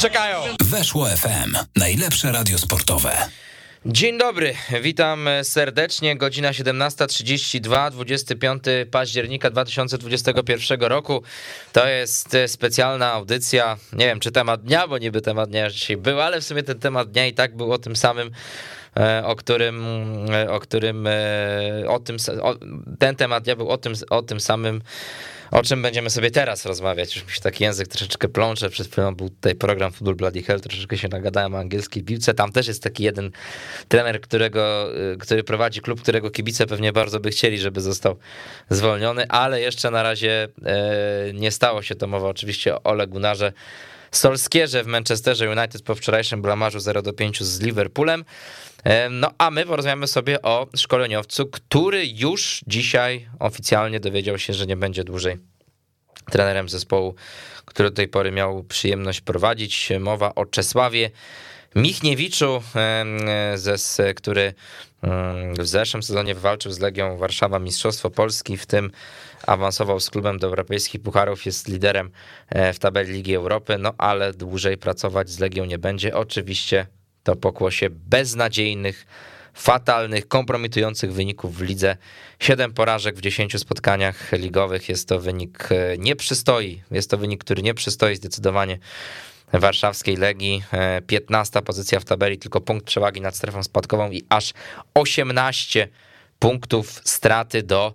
czekają. Weszło FM. Najlepsze radio sportowe. Dzień dobry, witam serdecznie. Godzina 17.32, 25 października 2021 roku. To jest specjalna audycja. Nie wiem, czy temat dnia, bo niby temat dnia dzisiaj był, ale w sumie ten temat dnia i tak był o tym samym e, o którym, e, o którym, e, o tym, o, ten temat dnia był o tym, o tym samym, o czym będziemy sobie teraz rozmawiać. Już mi się taki język troszeczkę plącze. Przed chwilą był tutaj program Football Bloody Hell, troszeczkę się nagadałem o angielskiej piłce. Tam też jest taki jeden trener, którego, y, który prowadzi klub, którego kibice pewnie bardzo by chcieli, żeby został zwolniony, ale jeszcze na razie e, nie stało się to. Mowa oczywiście o Ole Gunnarze Solskierze w Manchesterze United po wczorajszym blamarzu 0 do 5 z Liverpoolem. E, no a my porozmawiamy sobie o szkoleniowcu, który już dzisiaj oficjalnie dowiedział się, że nie będzie dłużej trenerem zespołu, który do tej pory miał przyjemność prowadzić. Mowa o Czesławie Michniewiczu, e, który mm, w zeszłym sezonie wywalczył z Legią Warszawa Mistrzostwo Polski, w tym awansował z klubem do europejskich pucharów, jest liderem e, w tabeli Ligi Europy, no ale dłużej pracować z Legią nie będzie. Oczywiście to pokłosie beznadziejnych, fatalnych, kompromitujących wyników w lidze. Siedem porażek w 10 spotkaniach ligowych. Jest to wynik e, nie przystoi. Jest to wynik, który nie przystoi zdecydowanie warszawskiej Legii. 15 e, pozycja w tabeli, tylko punkt przewagi nad strefą spadkową i aż 18 punktów straty do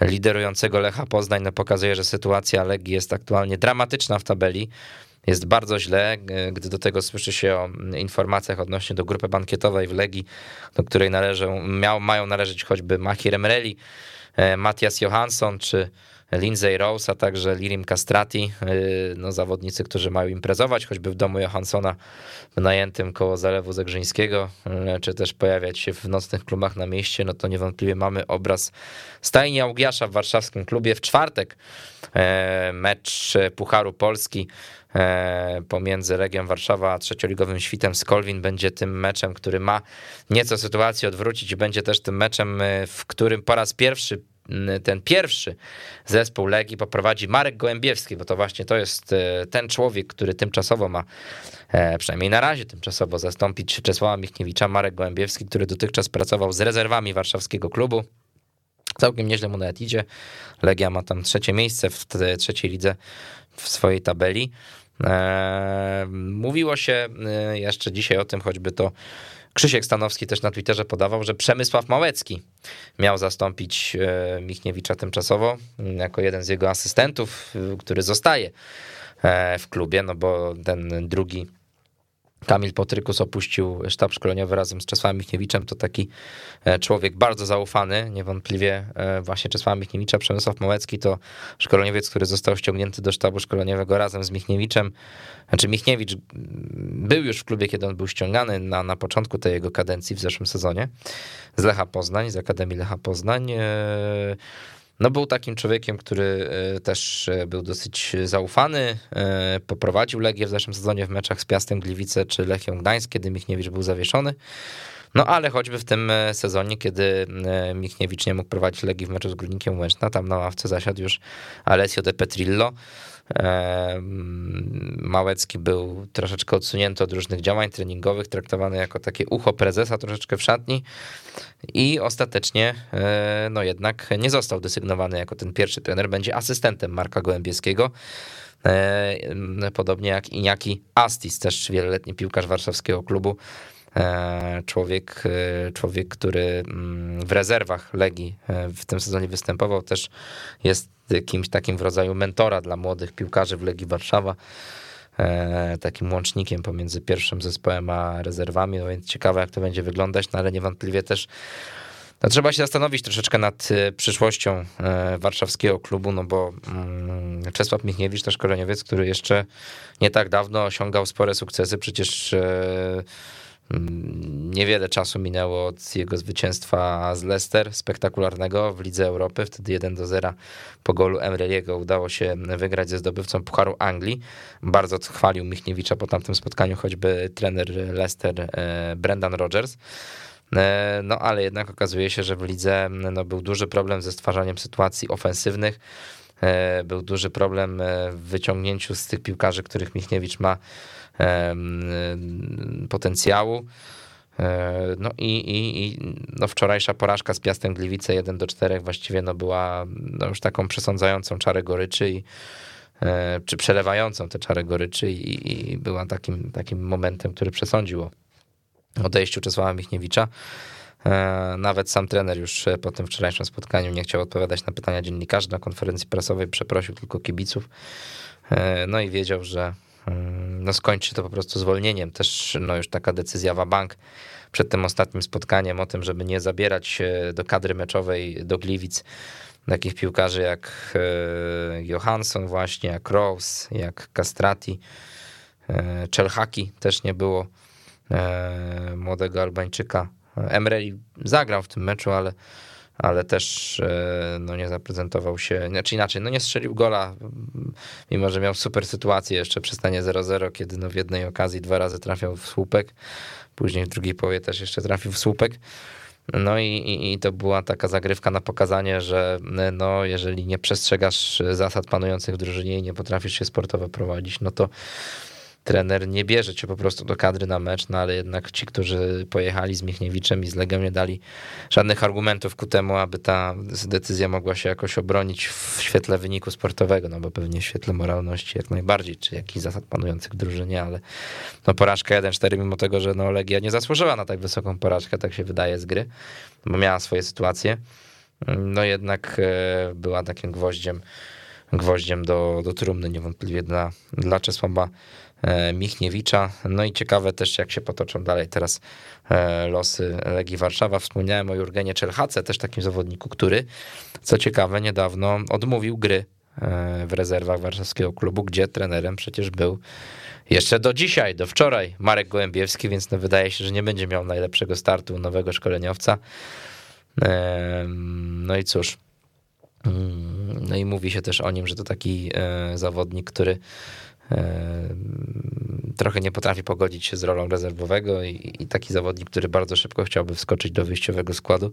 liderującego Lecha Poznań. No pokazuje, że sytuacja Legii jest aktualnie dramatyczna w tabeli jest bardzo źle, gdy do tego słyszy się o informacjach odnośnie do grupy bankietowej w Legii, do której należą, miał, mają należeć choćby Mahir Emreli, e, Matias Johansson czy Lindsay Rose, a także Lirim Castrati, e, no zawodnicy, którzy mają imprezować, choćby w domu Johanssona najętym koło Zalewu Zegrzyńskiego, e, czy też pojawiać się w nocnych klubach na mieście, no to niewątpliwie mamy obraz stajni Augiasza w warszawskim klubie. W czwartek mecz Pucharu Polski pomiędzy Legią Warszawa a trzecioligowym Świtem Skolwin będzie tym meczem, który ma nieco sytuację odwrócić i będzie też tym meczem, w którym po raz pierwszy ten pierwszy zespół Legii poprowadzi Marek Gołębiewski, bo to właśnie to jest e, ten człowiek, który tymczasowo ma, przynajmniej na razie tymczasowo zastąpić Czesława Michniewicza, Marek Gołębiewski, który dotychczas pracował z rezerwami warszawskiego klubu. Całkiem nieźle mu nawet idzie. Legia ma tam trzecie miejsce w trzeciej lidze w swojej tabeli. E, mówiło się e, jeszcze dzisiaj o tym, choćby to Krzysiek Stanowski też na Twitterze podawał, że Przemysław Małecki miał zastąpić e, Michniewicza tymczasowo jako jeden z jego asystentów, który zostaje w klubie, no bo ten drugi Kamil Potrykus opuścił sztab szkoleniowy razem z Czesławem Michniewiczem. To taki e, człowiek bardzo zaufany. Niewątpliwie e, właśnie Czesława Michniewicza, Przemysław Małecki to szkoleniowiec, który został ściągnięty do sztabu szkoleniowego razem z Michniewiczem. Znaczy Michniewicz był już w klubie, kiedy on był ściągany na, na początku tej jego kadencji w zeszłym sezonie z Lecha Poznań, z Akademii Lecha Poznań. No był takim człowiekiem, który e, też e, był dosyć zaufany, e, poprowadził Legię w zeszłym sezonie w meczach z Piastem Gliwice czy Lechią Gdańsk, kiedy Michniewicz był zawieszony. No ale choćby w tym sezonie, kiedy Michniewicz nie mógł prowadzić Legii w meczu z Górnikiem Łęczna, tam na ławce zasiadł już Alessio de Petrillo, Małecki był troszeczkę odsunięty od różnych działań treningowych, traktowany jako takie ucho prezesa troszeczkę w szatni. I ostatecznie e, no jednak nie został desygnowany jako ten pierwszy trener, będzie asystentem Marka Gołębieskiego. E, podobnie jak Iniaki Astis, też wieloletni piłkarz warszawskiego klubu, E, człowiek, e, człowiek, który mm, w rezerwach Legii e, w tym sezonie występował, też jest kimś takim w rodzaju mentora dla młodych piłkarzy w Legii Warszawa. Takim łącznikiem pomiędzy pierwszym zespołem a rezerwami, no więc ciekawe jak to będzie wyglądać, no ale niewątpliwie też no, trzeba się zastanowić troszeczkę nad przyszłością warszawskiego klubu, no bo mm, Czesław Michniewicz to szkoleniowiec, który jeszcze nie tak dawno osiągał spore sukcesy, przecież niewiele czasu minęło od jego zwycięstwa z Leicester, spektakularnego w Lidze Europy. Wtedy 1 do 0 po golu Emreliego udało się wygrać ze zdobywcą Pucharu Anglii. Bardzo chwalił Michniewicza po tamtym spotkaniu, choćby trener Leicester e, Brendan Rodgers. E, no ale jednak okazuje się, że w lidze no, był duży problem ze stwarzaniem sytuacji ofensywnych. był duży problem w wyciągnięciu z tych piłkarzy, których Michniewicz ma potencjału. No i, i, i no wczorajsza porażka z Piastem Gliwice 1 do 4 właściwie no była no już taką przesądzającą czarę goryczy i E, czy przelewającą te czary goryczy i, i była takim, takim momentem, który przesądził o odejściu Czesława Michniewicza. E, nawet sam trener już po tym wczorajszym spotkaniu nie chciał odpowiadać na pytania dziennikarzy na konferencji prasowej, przeprosił tylko kibiców. E, no i wiedział, że no skończy to po prostu zwolnieniem. Też no już taka decyzja w bank przed tym ostatnim spotkaniem o tym, żeby nie zabierać do kadry meczowej do Gliwic takich piłkarzy jak e, Johansson właśnie, jak Rose, jak Castrati, e, Czelhaki też nie było e, młodego Albańczyka. Emreli zagrał w tym meczu, ale, ale też no, nie zaprezentował się, znaczy inaczej, no nie strzelił gola, mimo że miał super sytuację jeszcze przy stanie 0-0, kiedy no, w jednej okazji dwa razy trafiał w słupek, później w drugiej połowie też jeszcze trafił w słupek. No i, i, i, to była taka zagrywka na pokazanie, że no, jeżeli nie przestrzegasz zasad panujących w drużynie i nie potrafisz się sportowo prowadzić, no to trener nie bierze cię po prostu do kadry na mecz, no ale jednak ci, którzy pojechali z Michniewiczem i z Legią nie dali żadnych argumentów ku temu, aby ta decyzja mogła się jakoś obronić w świetle wyniku sportowego, no bo pewnie w świetle moralności jak najbardziej, czy jakichś zasad panujących w drużynie, ale no porażka 1-4 mimo tego, że no Legia nie zasłużyła na tak wysoką porażkę, tak się wydaje z gry, bo miała swoje sytuacje, no jednak e, była takim gwoździem gwoździem do, do trumny niewątpliwie dla, dla Czesława Michniewicza. No i ciekawe też, jak się potoczą dalej teraz e, losy Legii Warszawa. Wspomniałem o Jurgenie Czelhace, też takim zawodniku, który, co ciekawe, niedawno odmówił gry e, w rezerwach warszawskiego klubu, gdzie trenerem przecież był jeszcze do dzisiaj, do wczoraj Marek Gołębiewski, więc no wydaje się, że nie będzie miał najlepszego startu nowego szkoleniowca. No i cóż. Mm, no i mówi się też o nim, że to taki zawodnik, który trochę nie potrafi pogodzić się z rolą rezerwowego i, i, taki zawodnik, który bardzo szybko chciałby wskoczyć do wyjściowego składu.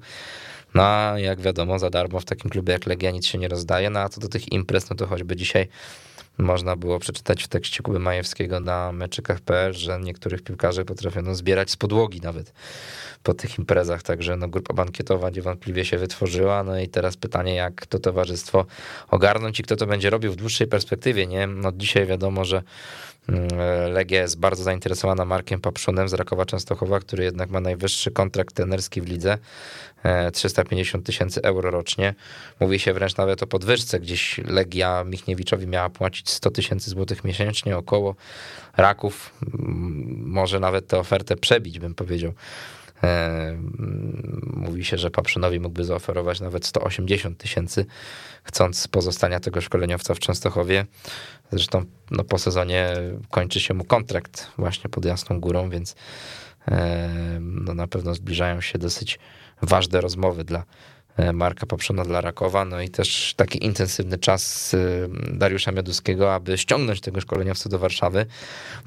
No a jak wiadomo, za darmo w takim klubie jak Legia nic się nie rozdaje, no a co do tych imprez, no to choćby dzisiaj można było przeczytać w tekście Kuby Majewskiego na meczykach.pl, że niektórych piłkarzy potrafiono zbierać z podłogi nawet po tych imprezach, także no, grupa bankietowa niewątpliwie się wytworzyła, no i teraz pytanie, jak to towarzystwo ogarnąć i kto to będzie robił w dłuższej perspektywie, nie? No dzisiaj wiadomo, że Legia jest bardzo zainteresowana Markiem Papszunem z Rakowa Częstochowa, który jednak ma najwyższy kontrakt tenerski w lidze, 350 e, tysięcy euro rocznie. Mówi się wręcz nawet o podwyżce, gdzieś Legia Michniewiczowi miała płacić 100 tysięcy złotych miesięcznie około. Raków może nawet tę ofertę przebić, bym powiedział. Mówi się, że Paprzynowi mógłby zaoferować nawet 180 tysięcy, chcąc pozostania tego szkoleniowca w Częstochowie. Zresztą no, po sezonie kończy się mu kontrakt właśnie pod Jasną Górą, więc no, na pewno zbliżają się dosyć ważne rozmowy dla Marka Poprzona dla Rakowa, no i też taki intensywny czas Dariusza Mioduskiego, aby ściągnąć tego szkoleniowca do Warszawy.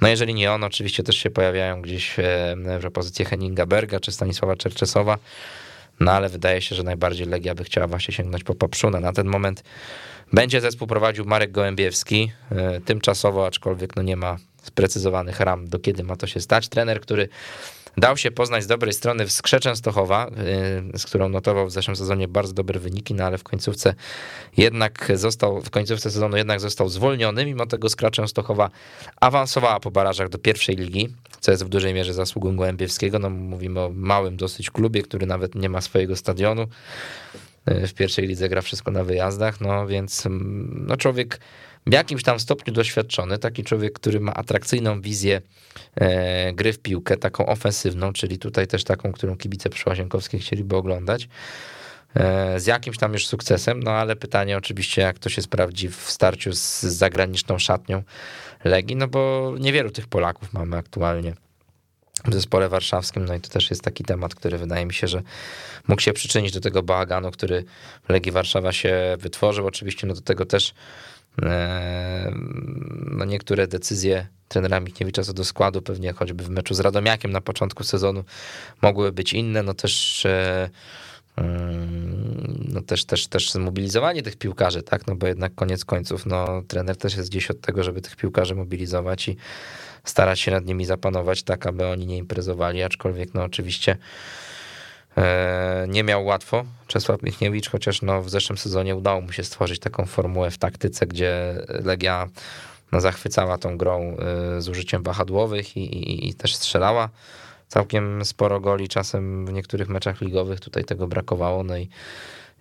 No jeżeli nie on, oczywiście też się pojawiają gdzieś e, propozycje Henninga Berga czy Stanisława Czerczesowa, no ale wydaje się, że najbardziej Legia by chciała właśnie sięgnąć po Poprzuna. Na ten moment będzie zespół prowadził Marek Gołębiewski, e, tymczasowo, aczkolwiek no nie ma sprecyzowanych ram, do kiedy ma to się stać. Trener, który Dał się poznać z dobrej strony w Skrze Częstochowa, y, z którą notował w zeszłym sezonie bardzo dobre wyniki, no ale w końcówce jednak został, w końcówce sezonu jednak został zwolniony, mimo tego Skra Częstochowa awansowała po barażach do pierwszej ligi, co jest w dużej mierze zasługą Gołębiewskiego, no mówimy o małym dosyć klubie, który nawet nie ma swojego stadionu, y, w pierwszej lidze gra wszystko na wyjazdach, no więc mm, no człowiek w jakimś tam stopniu doświadczony, taki człowiek, który ma atrakcyjną wizję e, gry w piłkę, taką ofensywną, czyli tutaj też taką, którą kibice przyłazienkowskie chcieliby oglądać, e, z jakimś tam już sukcesem, no ale pytanie oczywiście, jak to się sprawdzi w starciu z zagraniczną szatnią Legii, no bo niewielu tych Polaków mamy aktualnie w zespole warszawskim, no i to też jest taki temat, który wydaje mi się, że mógł się przyczynić do tego bałaganu, który w Legii Warszawa się wytworzył. Oczywiście no do tego też no niektóre decyzje trenera Michniewicza co do składu, pewnie choćby w meczu z Radomiakiem na początku sezonu mogły być inne, no też no też, też, też zmobilizowanie tych piłkarzy, tak, no bo jednak koniec końców, no trener też jest gdzieś od tego, żeby tych piłkarzy mobilizować i starać się nad nimi zapanować tak, aby oni nie imprezowali, aczkolwiek no oczywiście e, nie miał łatwo. Czesław Michniewicz, chociaż no w zeszłym sezonie udało mu się stworzyć taką formułę w taktyce, gdzie Legia no, zachwycała tą grą e, z użyciem wahadłowych i, i, i też strzelała. Całkiem sporo goli, czasem w niektórych meczach ligowych. Tutaj tego brakowało, no i,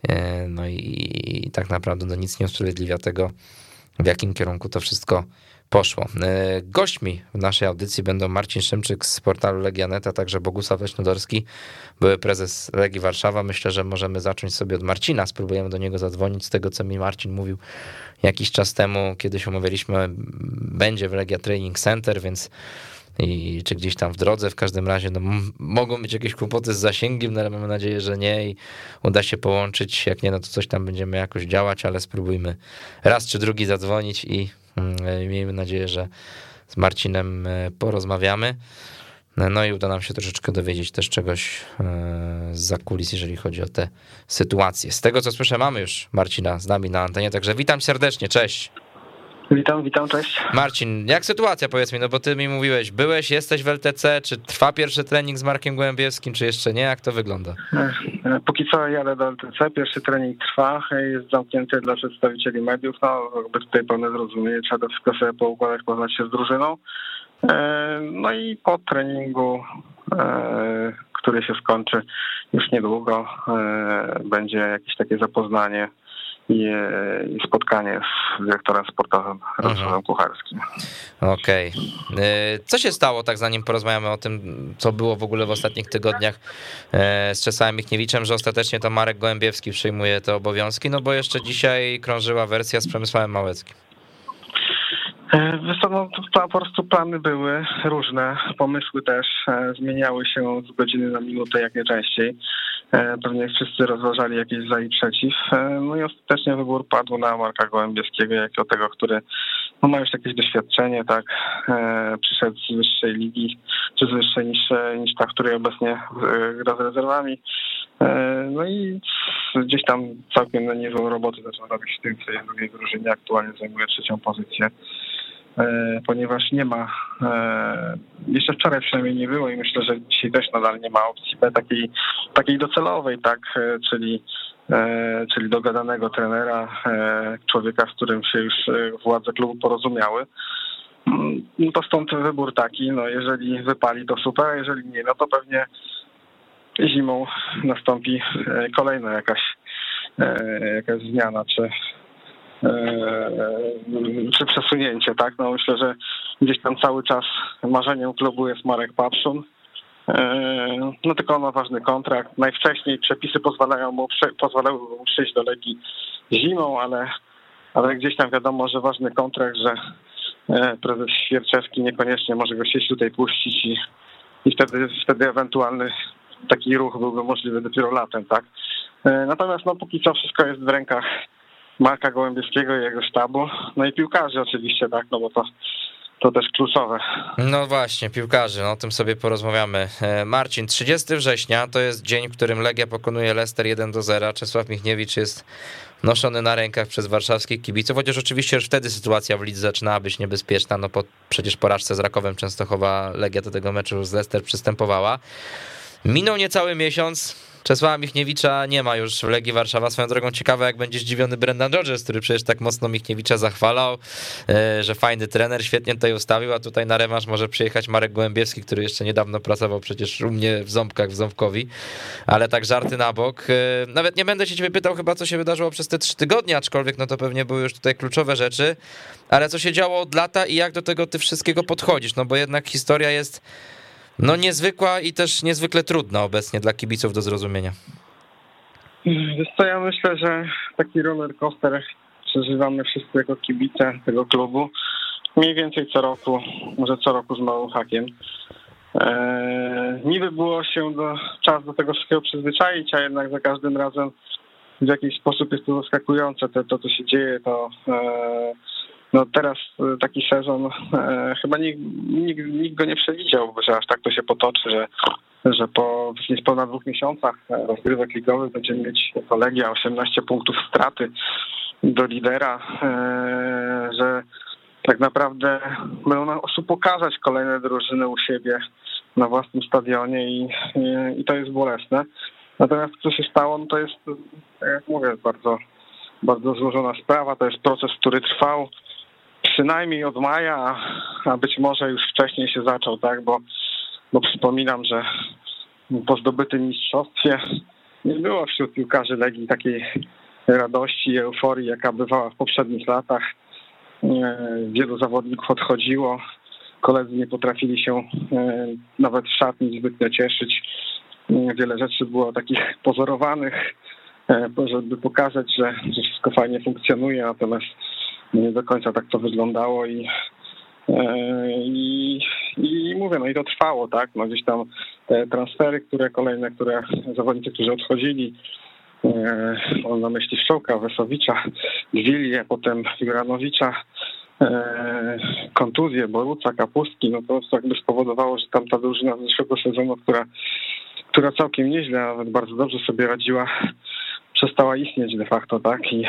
e, no i, i tak naprawdę no nic nie usprawiedliwia tego, w jakim kierunku to wszystko poszło. E, gośćmi w naszej audycji będą Marcin Szymczyk z portalu Legianeta, także Bogusław Leśnodorski, były prezes Legii Warszawa. Myślę, że możemy zacząć sobie od Marcina, spróbujemy do niego zadzwonić z tego, co mi Marcin mówił jakiś czas temu, kiedyś omawialiśmy, będzie w Legia Training Center, więc i czy gdzieś tam w drodze. W każdym razie no, mogą być jakieś kłopoty z zasięgiem, no, ale mamy nadzieję, że nie i uda się połączyć. Jak nie, no to coś tam będziemy jakoś działać, ale spróbujmy raz czy drugi zadzwonić i miejmy nadzieję, że z Marcinem e, porozmawiamy. No i uda nam się troszeczkę dowiedzieć też czegoś e, z za kulis, jeżeli chodzi o te sytuacje. Z tego co słyszę, mamy już Marcina z nami na antenie, także witam serdecznie, cześć. Witam, witam, cześć. Marcin, jak sytuacja, powiedz mi, no bo ty mi mówiłeś, byłeś, jesteś w LTC, czy trwa pierwszy trening z Markiem Gołębiewskim, czy jeszcze nie, jak to wygląda? E, póki co jadę do LTC, pierwszy trening trwa, jest zamknięty dla przedstawicieli mediów, no jakby tutaj pełne zrozumienie, trzeba wszystko sobie poukładać, poznać się z drużyną. E, no i po treningu, e, który się skończy już niedługo, będzie jakieś takie zapoznanie i, spotkanie z dyrektorem sportowym Radosławem mhm. Kucharskim. Okej. Okay. Co się stało, tak zanim porozmawiamy o tym, co było w ogóle w ostatnich tygodniach e, z Czesławem Michniewiczem, że ostatecznie to Marek Gołębiewski przyjmuje te obowiązki, no bo jeszcze dzisiaj krążyła wersja z Przemysławem Małeckim. E, wiesz no, po prostu plany były różne, pomysły też e, zmieniały się z godziny na minutę jak najczęściej. E, pewnie wszyscy rozważali jakieś za i przeciw. No i ostatecznie wybór padł na Marka Gołębieskiego, jako tego, który no, ma już jakieś doświadczenie, tak, przyszedł z wyższej ligi, czy z wyższej niż, niż ta, w której obecnie gra z rezerwami. No i gdzieś tam całkiem niezłą robotę zaczął robić w tym, co jest drugiej drużynie, aktualnie zajmuje trzecią pozycję. E, ponieważ nie ma, e, jeszcze wczoraj przynajmniej nie było i myślę, że dzisiaj też nadal nie ma opcji B takiej, takiej docelowej, tak, e, czyli, czyli dogadanego trenera, człowieka, z którym się już władze klubu porozumiały. No to stąd wybór taki, no jeżeli wypali to super, a jeżeli nie, no to pewnie zimą nastąpi kolejna jakaś, jakaś zmiana, czy, czy przesunięcie, tak? No myślę, że gdzieś tam cały czas marzeniem klubu jest Marek Papszun. E, no tylko on ma ważny kontrakt. Najwcześniej przepisy pozwalają mu, pozwalały mu przyjść do Legii zimą, ale, ale gdzieś tam wiadomo, że ważny kontrakt, że e, prezes Świerczewski niekoniecznie może go sieć tutaj puścić i, i wtedy, wtedy ewentualny taki ruch byłby możliwy dopiero latem, tak? Natomiast no póki co wszystko jest w rękach Marka Gołębieskiego i jego sztabu, no i piłkarzy oczywiście, tak, no bo to to też kluczowe. No właśnie, piłkarzy, no o tym sobie porozmawiamy. E, Marcin, 30 września to jest dzień, w którym Legia pokonuje Leicester 1 do 0. Czesław Michniewicz jest noszony na rękach przez warszawskich kibiców, chociaż oczywiście już wtedy sytuacja w lidze zaczynała być niebezpieczna, no po przecież porażce z Rakowem Częstochowa Legia do tego meczu z Leicester przystępowała. Minął niecały miesiąc, Czesława Michniewicza nie ma już w Legii Warszawa. Swoją drogą ciekawe, jak będzie zdziwiony Brendan Rodgers, który przecież tak mocno Michniewicza zachwalał, e, że fajny trener, świetnie tutaj ustawił, a tutaj na rewanż może przyjechać Marek Gołębiewski, który jeszcze niedawno pracował przecież u mnie w Ząbkach, w Ząbkowi, ale tak żarty na bok. E, nawet nie będę się ciebie pytał chyba, co się wydarzyło przez te trzy tygodnie, aczkolwiek no to pewnie były już tutaj kluczowe rzeczy, ale co się działo od lata i jak do tego ty wszystkiego podchodzisz, no bo jednak historia jest no niezwykła i też niezwykle trudna obecnie dla kibiców do zrozumienia. Wiesz ja myślę, że taki roller coaster przeżywamy wszyscy jako kibice tego klubu. Mniej więcej co roku, może co roku z małym hakiem. Eee, niby było się do, czas do tego wszystkiego przyzwyczaić, a jednak za każdym razem w jakiś sposób jest to zaskakujące. To, to co się dzieje, to eee, no teraz e, taki sezon e, chyba nikt, nikt, nikt go nie przewidział, że aż tak to się potoczy, że że po niespełna dwóch miesiącach rozgrywek ligowych będziemy mieć jako Legia 18 punktów straty do lidera, że tak naprawdę będą nam pokazać kolejne drużyny u siebie na własnym stadionie i, i, i to jest bolesne. Natomiast co się stało, no to jest, tak jak mówię, bardzo, bardzo złożona sprawa. To jest proces, który trwał przynajmniej od maja, a być może już wcześniej się zaczął, tak? Bo, bo przypominam, że po zdobytym mistrzostwie nie było wśród piłkarzy Legii takiej radości i euforii, jaka bywała w poprzednich latach. Wielu zawodników odchodziło, koledzy nie potrafili się e, nawet w szatni zbytnio cieszyć. Wiele rzeczy było takich pozorowanych, e, żeby pokazać, że wszystko fajnie funkcjonuje, natomiast nie do końca tak to wyglądało i, e, i, i mówię, no i to trwało, tak, no gdzieś tam te transfery, które kolejne, które zawodnicy, którzy odchodzili, mam na myśli Szczołka, Wesowicza, Gwilię, potem Juranowicza, E, kontuzje Boruca, Kapustki, no to jakby spowodowało, że tam ta drużyna z zeszłego sezonu, która, która całkiem nieźle, nawet bardzo dobrze sobie radziła, przestała istnieć de facto, tak? I,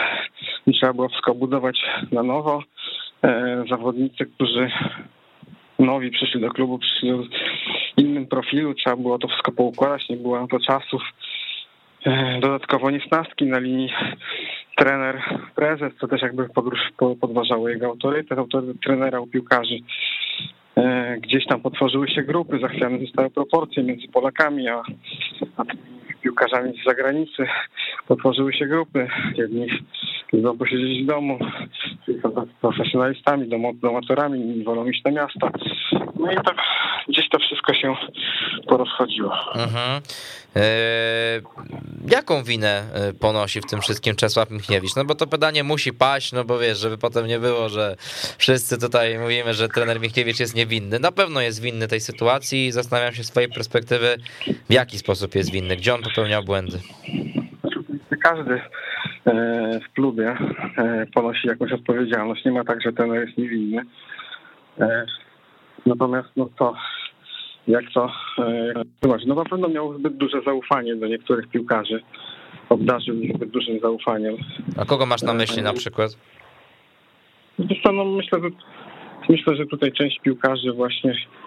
i trzeba było wszystko budować na nowo. E, zawodnicy, którzy nowi przyszli do klubu, przyszli w innym profilu, trzeba było to wszystko poukładać, nie było na to czasów. E, dodatkowo niesnastki na linii trener, prezes, co też jakby podważało jego autorytet, autorytet trenera u piłkarzy. E, gdzieś tam potworzyły się grupy, zachwiane zostały proporcje między Polakami a, a piłkarzami z zagranicy. Potworzyły się grupy. Jedni lubią posiedzieć w domu, są profesjonalistami, domatorami, nie wolą iść na miasto. No i tak gdzieś to wszystko się porozchodziło. Mhm. Eee, jaką winę e, ponosi w tym wszystkim Czesław Michniewicz? No bo to pytanie musi paść, no bo wiesz, żeby potem nie było, że wszyscy tutaj mówimy, że trener Michniewicz jest niewinny. Na pewno jest winny tej sytuacji i zastanawiam się z swojej perspektywy, w jaki sposób jest winny, gdzie on popełniał błędy. Każdy e, w klubie e, ponosi jakąś odpowiedzialność. Nie ma tak, że trener jest niewinny. Natomiast no to jak to tłumaczyć? No na pewno miał zbyt duże zaufanie do niektórych piłkarzy. Obdarzył ich zbyt dużym zaufaniem. A kogo masz na myśli na przykład? no myślę, że, myślę, że tutaj część piłkarzy właśnie E,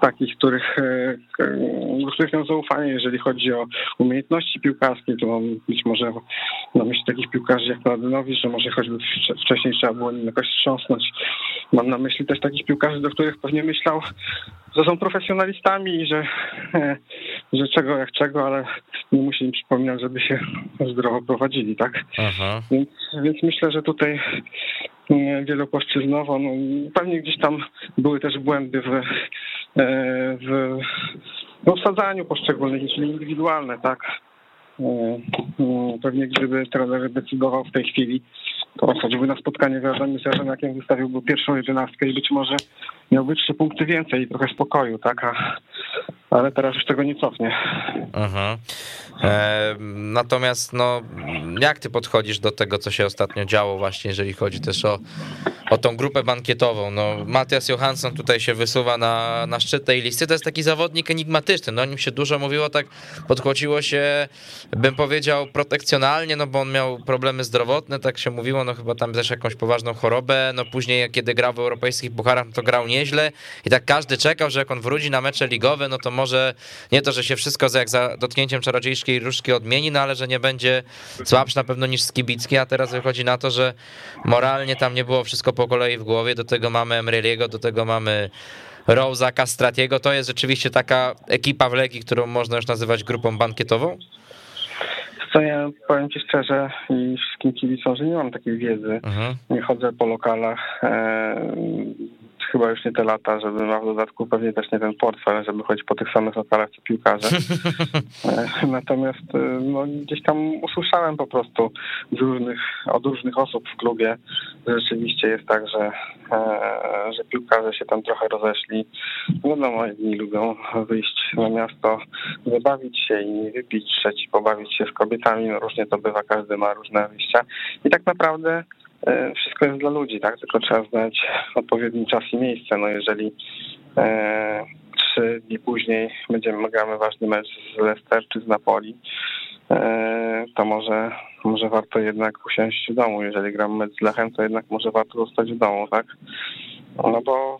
takich, których, e, do których mam zaufanie, jeżeli chodzi o umiejętności piłkarskie, to mam być może na myśli takich piłkarzy jak Mladynowicz, że może choćby wcześniej trzeba było nim jakoś wstrząsnąć. Mam na myśli też takich piłkarzy, do których pewnie myślał, że są profesjonalistami i że, że czego jak czego, ale nie musi im przypominać, żeby się zdrowo prowadzili, tak? Więc, więc myślę, że tutaj wielopłaszczyznowo. No, pewnie gdzieś tam były też błędy w, e, w, w wsadzaniu poszczególnych, czyli indywidualne, tak. E, no, pewnie gdyby trener decydował w tej chwili, to choćby na spotkanie z Radami Jarzeniakiem wystawiłby pierwszą jedenastkę i być może miałby trzy punkty więcej i trochę spokoju, tak? A, ale teraz już tego nie cofnie. Mhm. E, natomiast no, jak ty podchodzisz do tego, co się ostatnio działo właśnie, jeżeli chodzi też o, o tą grupę bankietową? No, Matias Johansson tutaj się wysuwa na, na szczyt tej listy, to jest taki zawodnik enigmatyczny, no o nim się dużo mówiło, tak podchodziło się, bym powiedział, protekcjonalnie, no bo on miał problemy zdrowotne, tak się mówiło, no chyba tam też jakąś poważną chorobę, no później kiedy grał w europejskich pucharach, to grał nieźle i tak każdy czekał, że jak on wróci na mecze ligowe, no to może nie to, że się wszystko jak za dotknięciem czarodziejskiej różdżki odmieni, no ale że nie będzie słabszy na pewno niż Skibicki, a teraz wychodzi na to, że moralnie tam nie było wszystko po kolei w głowie, do tego mamy Emreliego, do tego mamy Rosa, Castratiego, to jest rzeczywiście taka ekipa w Legii, którą można już nazywać grupą bankietową? Co ja powiem ci szczerze i wszystkim kibicom, że nie mam takiej wiedzy. Mhm. Nie chodzę po lokalach. Chyba już nie te lata, żeby ma w dodatku pewnie też nie ten portfel, żeby chodzić po tych samych lokalach co piłkarze. E, natomiast e, no, gdzieś tam usłyszałem po prostu z różnych, od różnych osób w klubie, że rzeczywiście jest tak, że, e, że piłkarze się tam trochę rozeszli. Wiadomo, jedni lubią wyjść na miasto, zabawić się i wypić, trzeci pobawić się z kobietami, no różnie to bywa, każdy ma różne wyjścia. I tak naprawdę wszystko jest dla ludzi, tak? Tylko trzeba znać odpowiedni czas i miejsce. No jeżeli e, trzy dni później będziemy gramy ważny mecz z Leicester czy z Napoli, e, to może, może warto jednak usiąść w domu. Jeżeli gramy mecz z Lechem, to jednak może warto zostać w domu, tak? No bo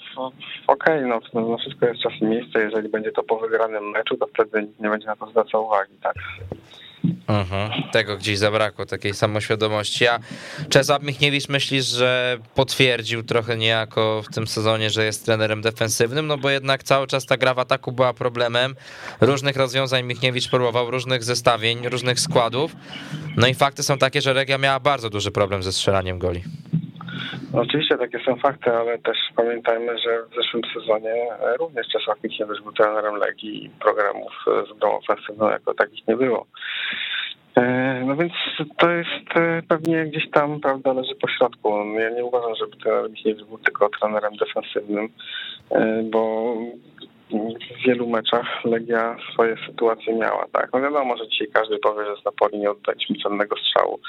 okej, okay, no, no wszystko jest czas i miejsce. Jeżeli będzie to po wygranym meczu, to wtedy nie będzie na to zwracał uwagi, tak? Mhm. Tego gdzieś zabrakło, takiej samoświadomości. A Czesław Michniewicz myślisz, że potwierdził trochę niejako w tym sezonie, że jest trenerem defensywnym, no bo jednak cały czas ta gra w ataku była problemem. Różnych rozwiązań Michniewicz próbował, różnych zestawień, różnych składów. No i fakty są takie, że Legia miała bardzo duży problem ze strzelaniem goli. No oczywiście takie są fakty, ale też pamiętajmy, że w zeszłym sezonie również Czesław Michniewicz był trenerem Legii i programów z grą ofensywną jako takich nie było. E, no więc to jest e, pewnie gdzieś tam, prawda, leży po środku. Ja nie uważam, żeby trener Michniewicz był tylko trenerem defensywnym, e, bo w wielu meczach Legia swoje sytuacje miała, tak. No wiadomo, że dzisiaj każdy powie, że z Napoli nie oddaliśmy cennego strzału,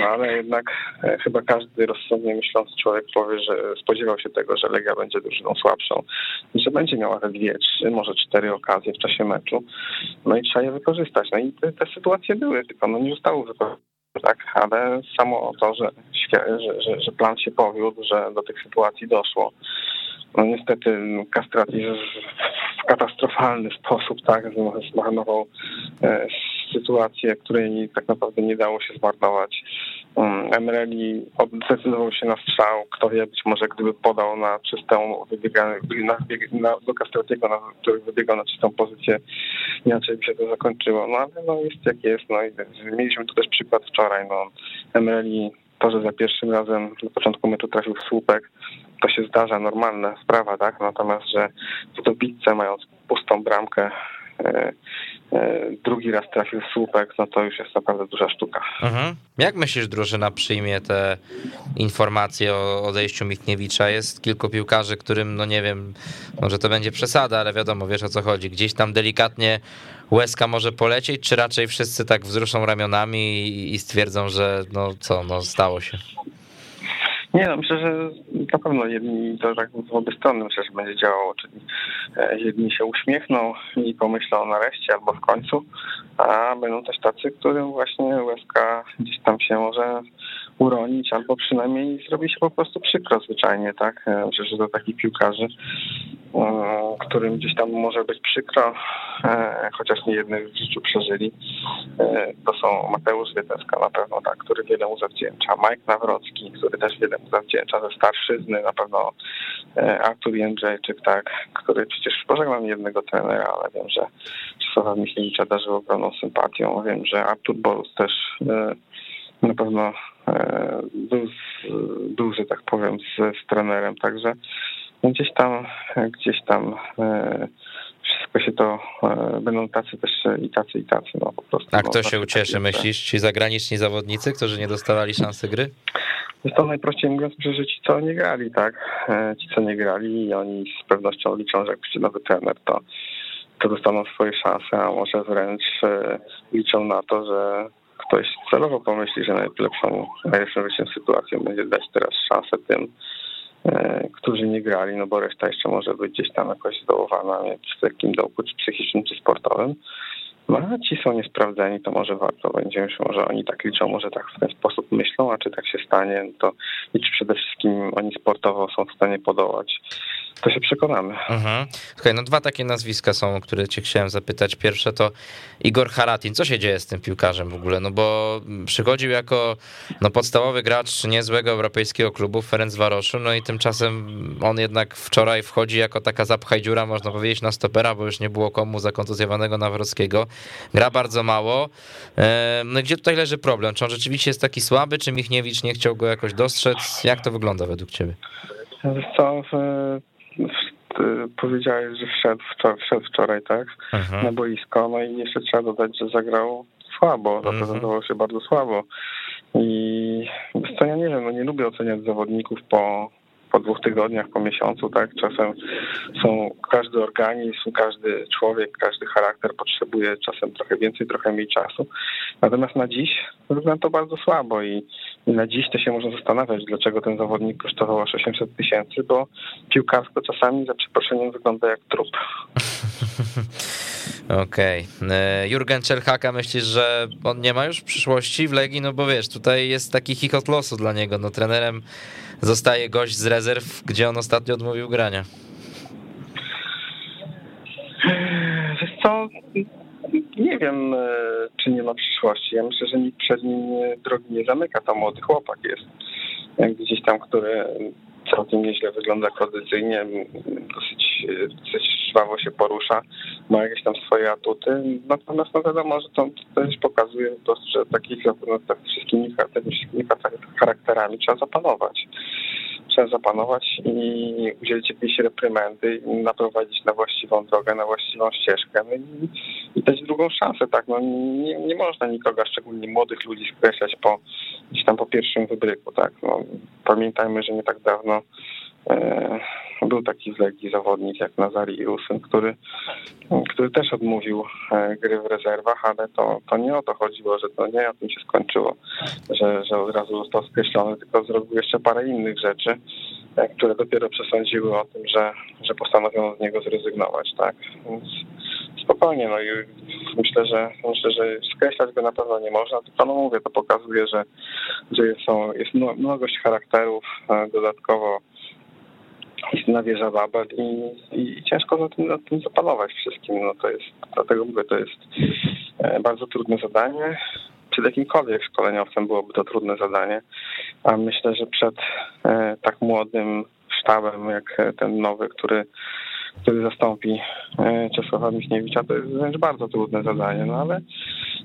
no ale jednak e, chyba każdy rozsądnie myślący człowiek powie, że spodziewał się tego, że Legia będzie drużyną słabszą i że będzie miała te dwie, trzy, może cztery okazje w czasie meczu, no i trzeba je wykorzystać. No i te, te sytuacje były, tylko no nie zostały wykorzystane tak, ale samo to, że, że, że plan się powiódł, że do tych sytuacji doszło, no niestety Kastrati w katastrofalny sposób tak zmarnował e, sytuację, której tak naprawdę nie dało się zmarnować. Emreli zdecydował się na strzał. Kto wie, być może gdyby podał na czystą na, na, do Castratiego, na, który wybiegał na czystą pozycję, inaczej by się to zakończyło. No ale no, jest jak jest. No, i mieliśmy tu też przykład wczoraj. No, Emreli to, że za pierwszym razem na początku meczu trafił w słupek, to się zdarza, normalna sprawa, tak? Natomiast, że w dobitce mając pustą bramkę e, drugi raz trafił w słupek, no to już jest naprawdę duża sztuka. Mhm. Jak myślisz, drużyna przyjmie te informacje o odejściu Michniewicza? Jest kilku piłkarzy, którym, no nie wiem, może to będzie przesada, ale wiadomo, wiesz o co chodzi. Gdzieś tam delikatnie łezka może polecieć, czy raczej wszyscy tak wzruszą ramionami i stwierdzą, że no co, no stało się? Nie, no myślę, że na pewno jedni to tak w obie strony myślę, że będzie działało, czyli e, jedni się uśmiechną i pomyślą nareszcie albo w końcu, a będą też tacy, którym właśnie łezka gdzieś tam się może uronić, albo przynajmniej zrobi się po prostu przykro zwyczajnie, tak? E, myślę, że do takich piłkarzy, e, którym gdzieś tam może być przykro, e, chociaż nie jednych w życiu przeżyli, to są Mateusz Wieteska na pewno, tak, który wiele mu zawdzięcza, Mike Nawrocki, który też wiele mu zawdzięcza ze starszyzny, na pewno Artur Jędrzejczyk, tak, który przecież pożegnał jednego trenera, ale wiem, że Czesława Michniewicza darzył ogromną sympatią. Wiem, że Artur Borus też na pewno e, był, był że tak powiem, z, z trenerem, także gdzieś tam, gdzieś tam e, wszystko się to, e, będą tacy też i tacy i tacy, no po prostu. A kto no, się ucieszy, myślisz? Ci zagraniczni zawodnicy, którzy nie dostawali szansy gry? Jest to najprościej mówiąc, że ci co nie grali, tak? Ci co nie grali i oni z pewnością liczą, że jak przyjdzie nowy trener, to to dostaną swoje szanse, a może wręcz liczą na to, że ktoś celowo pomyśli, że najlepszą, najlepszą wyjściem sytuacją będzie dać teraz szansę tym, e, którzy nie grali, no bo reszta jeszcze może być gdzieś tam jakoś zdołowana w takim dołku, czy psychicznym, czy sportowym. No a ci są niesprawdzeni, to może warto będzie, może oni tak liczą, może tak w ten sposób myślą, a czy tak się stanie, to i czy przede wszystkim oni sportowo są w stanie podołać to się przekonamy. Mhm. Słuchaj, no dwa takie nazwiska są, o które cię chciałem zapytać. Pierwsze to Igor Haratin. Co się dzieje z tym piłkarzem w ogóle? No bo przychodził jako no, podstawowy gracz niezłego europejskiego klubu Ferenc Waroszu, no i tymczasem on jednak wczoraj wchodzi jako taka zapchaj dziura, można powiedzieć, na stopera, bo już nie było komu zakontuzjowanego Nawrockiego. Gra bardzo mało. No gdzie tutaj leży problem? Czy on rzeczywiście jest taki słaby, czy Michniewicz nie chciał go jakoś dostrzec? Jak to wygląda według ciebie? Co, powiedziałeś, że wszedł, wczoraj, wszedł wczoraj, tak? Mhm. Na boisko, no i jeszcze trzeba dodać, że zagrał słabo, mhm. zaprezentował się bardzo słabo. I co ja nie wiem, no nie lubię oceniać zawodników po, po dwóch tygodniach, po miesiącu, tak? Czasem są każdy organizm, każdy człowiek, każdy charakter potrzebuje czasem trochę więcej, trochę mniej czasu. Natomiast na dziś wygląda to bardzo słabo i I na dziś to się można zastanawiać, dlaczego ten zawodnik kosztował aż 800 tysięcy, bo piłkarsko czasami za przeproszeniem wygląda jak trup. Okej. Okay. Jurgen Czerhaka, myślisz, że on nie ma już przyszłości w Legii? No bo wiesz, tutaj jest taki chichot losu dla niego. No trenerem zostaje gość z rezerw, gdzie on ostatnio odmówił grania. Wiesz co, nie wiem, e, czy nie ma przyszłości. Ja myślę, że nikt przed nim drogi nie zamyka. To młody chłopak jest gdzieś tam, który całkiem nieźle wygląda kondycyjnie, dosyć, dosyć żwawo się porusza, ma jakieś tam swoje atuty. Natomiast no wiadomo, że to też pokazuje po że takich no, tak wszystkimi, takimi wszystkimi charakterami trzeba zapanować trzeba zapanować i udzielić jakiejś reprymendy i naprowadzić na właściwą drogę, na właściwą ścieżkę. No i, i dać drugą szansę, tak, no nie, nie można nikogo, szczególnie młodych ludzi skreślać po gdzieś tam po pierwszym wybryku, tak, no, pamiętajmy, że nie tak dawno był taki z Legii zawodnik jak Nazari Irusyn, który, który też odmówił e, gry w rezerwach, ale to, to nie o to chodziło, że to nie o tym się skończyło, że, że od razu został skreślony, tylko zrobił jeszcze parę innych rzeczy, e, które dopiero przesądziły o tym, że, że postanowiono z niego zrezygnować, tak? Więc spokojnie, no i myślę, że myślę, że skreślać go na pewno nie można, tylko no mówię, to pokazuje, że, że są, jest mnogość charakterów, e, dodatkowo istna wieża Babel i, i, ciężko na tym, na tym zapanować wszystkim. No to jest, dlatego mówię, to jest e, bardzo trudne zadanie. Przed jakimkolwiek szkoleniowcem byłoby to trudne zadanie, a myślę, że przed e, tak młodym sztabem jak ten nowy, który który zastąpi e, Czesława Michniewicza, to jest wręcz bardzo trudne zadanie, no ale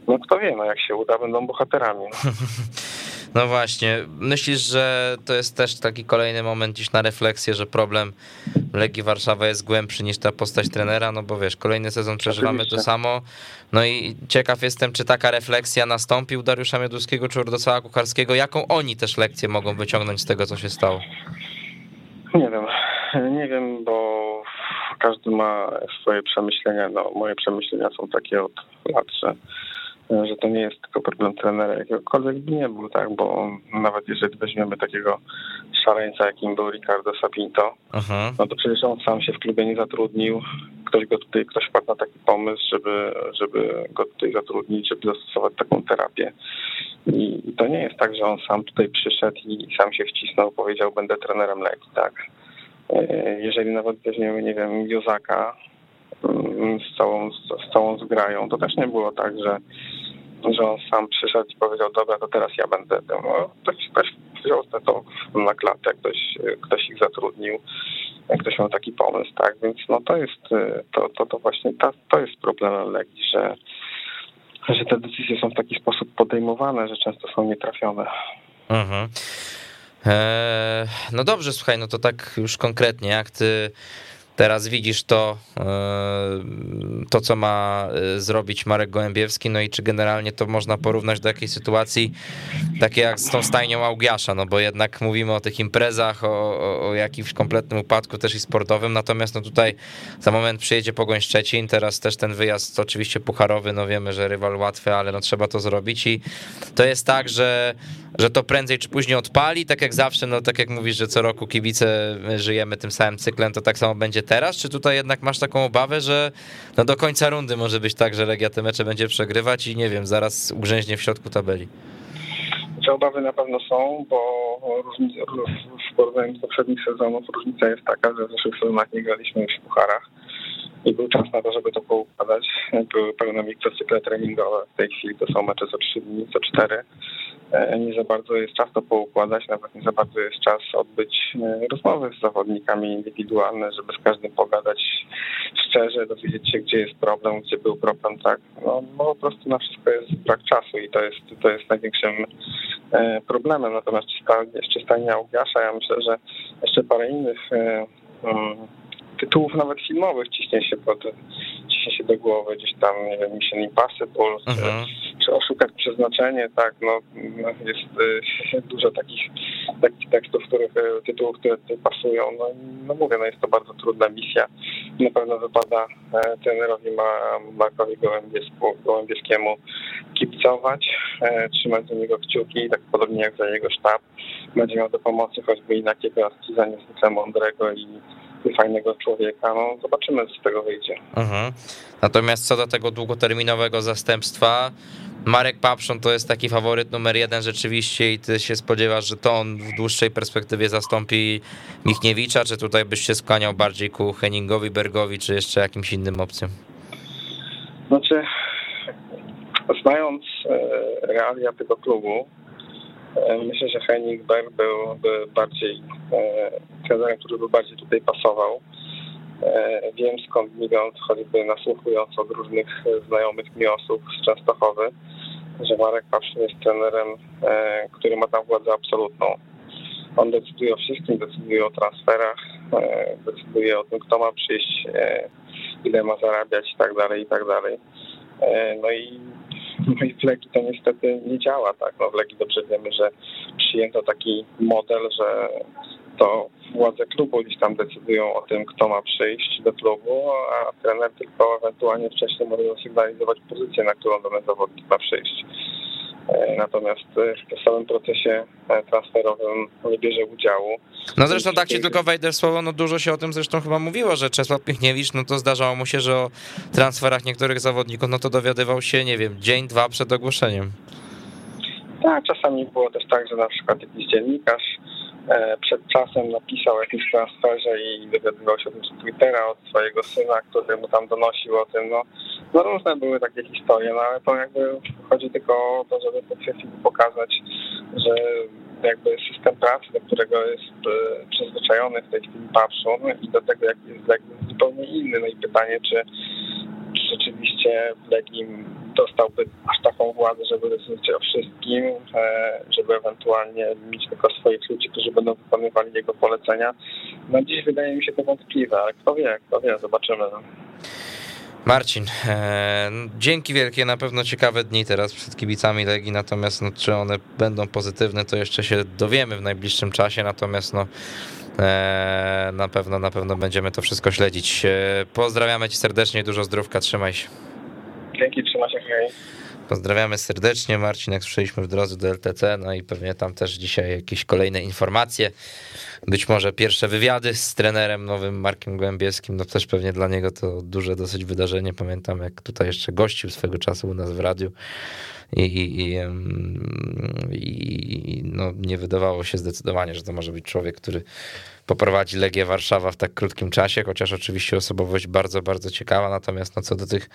no kto wie, no jak się uda, będą bohaterami. No. Właśnie, myślisz, że to jest też taki kolejny moment dziś na refleksję, że problem Legii Warszawa jest głębszy niż ta postać trenera, no bo wiesz, kolejny sezon przeżywamy to samo, no i ciekaw jestem, czy taka refleksja nastąpi u Dariusza Mioduskiego czy Urdosława Kucharskiego, jaką oni też lekcję mogą wyciągnąć z tego, co się stało? Nie wiem, nie wiem, bo każdy ma swoje przemyślenia, no moje przemyślenia są takie od lat, że że to nie jest tylko problem trenera jakiegokolwiek by nie był, tak, bo nawet jeżeli weźmiemy takiego szaleńca, jakim był Ricardo Sapinto, Aha. no to przecież on sam się w klubie nie zatrudnił, ktoś go tutaj, ktoś wpadł na taki pomysł, żeby, żeby go tutaj zatrudnić, żeby zastosować taką terapię. I to nie jest tak, że on sam tutaj przyszedł i sam się wcisnął, powiedział, będę trenerem Legii, tak. E, jeżeli nawet weźmiemy, nie wiem, Jozaka, z całą, z całą zgrają, to też nie było tak, że że on sam przyszedł i powiedział, dobra, to teraz ja będę tym. No, ktoś, ktoś wziął to na klatę, ktoś, ktoś ich zatrudnił, ktoś miał taki pomysł, tak, więc no to jest, to, to, to właśnie to, to jest problemem Legii, że, że te decyzje są w taki sposób podejmowane, że często są nietrafione. Mhm. Eee, no dobrze, słuchaj, no to tak już konkretnie, jak ty Teraz widzisz to, e, to, co ma e, zrobić Marek Gołębiewski, no i czy generalnie to można porównać do jakiejś sytuacji, takie jak z tą stajnią Augiasza, no bo jednak mówimy o tych imprezach, o, o, o jakimś kompletnym upadku też i sportowym, natomiast no tutaj za moment przyjedzie Pogoń Szczecin, teraz też ten wyjazd oczywiście pucharowy, no wiemy, że rywal łatwy, ale no trzeba to zrobić. I to jest tak, że, że to prędzej czy później odpali, tak jak zawsze, no tak jak mówisz, że co roku kibice żyjemy tym samym cyklem, to tak samo będzie teraz, czy tutaj jednak masz taką obawę, że no do końca rundy może być tak, że Legia te mecze będzie przegrywać i nie wiem, zaraz ugrzęźnie w środku tabeli? Te obawy na pewno są, bo w porównaniu do poprzednich sezonów różnica jest taka, że w zeszłych sezonach nie graliśmy już w pucharach i był czas na to, żeby to poukładać. Były pełne mikrocykle treningowe. W tej chwili to są mecze co 3 dni, co 4. E, nie za bardzo jest czas to poukładać, nawet nie za bardzo jest czas odbyć e, rozmowy z zawodnikami indywidualne, żeby z każdym pogadać szczerze, dowiedzieć się, gdzie jest problem, gdzie był problem, tak. No, po prostu na wszystko jest brak czasu i to jest, to jest największym e, problemem. Natomiast jeszcze stanie Augiasza, ja myślę, że jeszcze parę innych um, tytułów nawet filmowych ciśnie się pod, ciśnie się do głowy, gdzieś tam, nie wiem, Mission Impossible, mhm. czy, czy Oszukać Przeznaczenie, tak, no, jest y, dużo takich, takich tekstów, których, y, tytułów, które tutaj pasują, no, no mówię, no jest to bardzo trudna misja, na pewno wypada e, trenerowi Markowi Gołębiewskiemu kibicować, trzymać za niego kciuki, tak podobnie jak za jego sztab. Będzie miał do pomocy choćby inakiego artyza niezwykle mądrego i fajnego człowieka. No, zobaczymy, co z tego wyjdzie. Mhm. Natomiast co do tego długoterminowego zastępstwa, Marek Papszon to jest taki faworyt numer jeden rzeczywiście i ty się spodziewasz, że to on w dłuższej perspektywie zastąpi Michniewicza, czy tutaj byś się skłaniał bardziej ku Henningowi, Bergowi, czy jeszcze jakimś innym opcjom? Znaczy, znając e, realia tego klubu, myślę, że Henning Berg byłby bardziej e, trenerem, który by bardziej tutaj pasował. Wiem skąd migrant, choćby nasłuchując od różnych znajomych mi osób z Częstochowy, że Marek Pawszyn jest trenerem, który ma tam władzę absolutną. On decyduje o wszystkim, decyduje o transferach, decyduje o tym, kto ma przyjść, ile ma zarabiać i tak dalej, i tak dalej. No i no i w Legii to niestety nie działa tak. No w Legii dobrze wiemy, że przyjęto taki model, że to władze klubu gdzieś tam decydują o tym, kto ma przyjść do klubu, a trener tylko ewentualnie wcześniej może zasygnalizować pozycję, na którą dany zawodnik ma przyjść. E, natomiast e, w samym procesie e, transferowym nie bierze udziału. No zresztą tak ci tylko wejdę w słowo, no dużo się o tym zresztą chyba mówiło, że Czesław Michniewicz, no to zdarzało mu się, że o transferach niektórych zawodników, no to dowiadywał się, nie wiem, dzień, dwa przed ogłoszeniem. Tak, czasami było też tak, że na przykład jakiś dziennikarz przed czasem napisał o jakimś transferze i dowiadywał się o tym z Twittera od swojego syna, który mu tam donosił o tym. No, no różne były takie historie, no ale to jakby chodzi tylko o to, żeby po pokazać, że jakby system pracy, do którego jest e, przyzwyczajony w tej chwili Papszun i do tego, jak jest jakby zupełnie inny. No i pytanie, czy rzeczywiście Legii dostałby aż taką władzę, żeby decydować o wszystkim, e, żeby ewentualnie mieć tylko swoich ludzi, którzy będą wykonywali jego polecenia. No dziś wydaje mi się to wątpliwe, ale kto wie, kto wie, zobaczymy. Marcin, e, dzięki wielkie, na pewno ciekawe dni teraz przed kibicami Legii, natomiast no, czy one będą pozytywne, to jeszcze się dowiemy w najbliższym czasie, natomiast no E, na pewno, na pewno będziemy to wszystko śledzić. E, pozdrawiamy cię serdecznie, dużo zdrówka, trzymaj się. Dzięki, trzymaj się, hej. Pozdrawiamy serdecznie. Marcin, jak słyszeliśmy w drodze do LTC, no i pewnie tam też dzisiaj jakieś kolejne informacje. Być może pierwsze wywiady z trenerem nowym Markiem Głębieskim, no też pewnie dla niego to duże dosyć wydarzenie. Pamiętam, jak tutaj jeszcze gościł swego czasu u nas w radiu i, i, i, i no, nie wydawało się zdecydowanie, że to może być człowiek, który poprowadzi Legię Warszawa w tak krótkim czasie, chociaż oczywiście osobowość bardzo, bardzo ciekawa, natomiast no, co do tych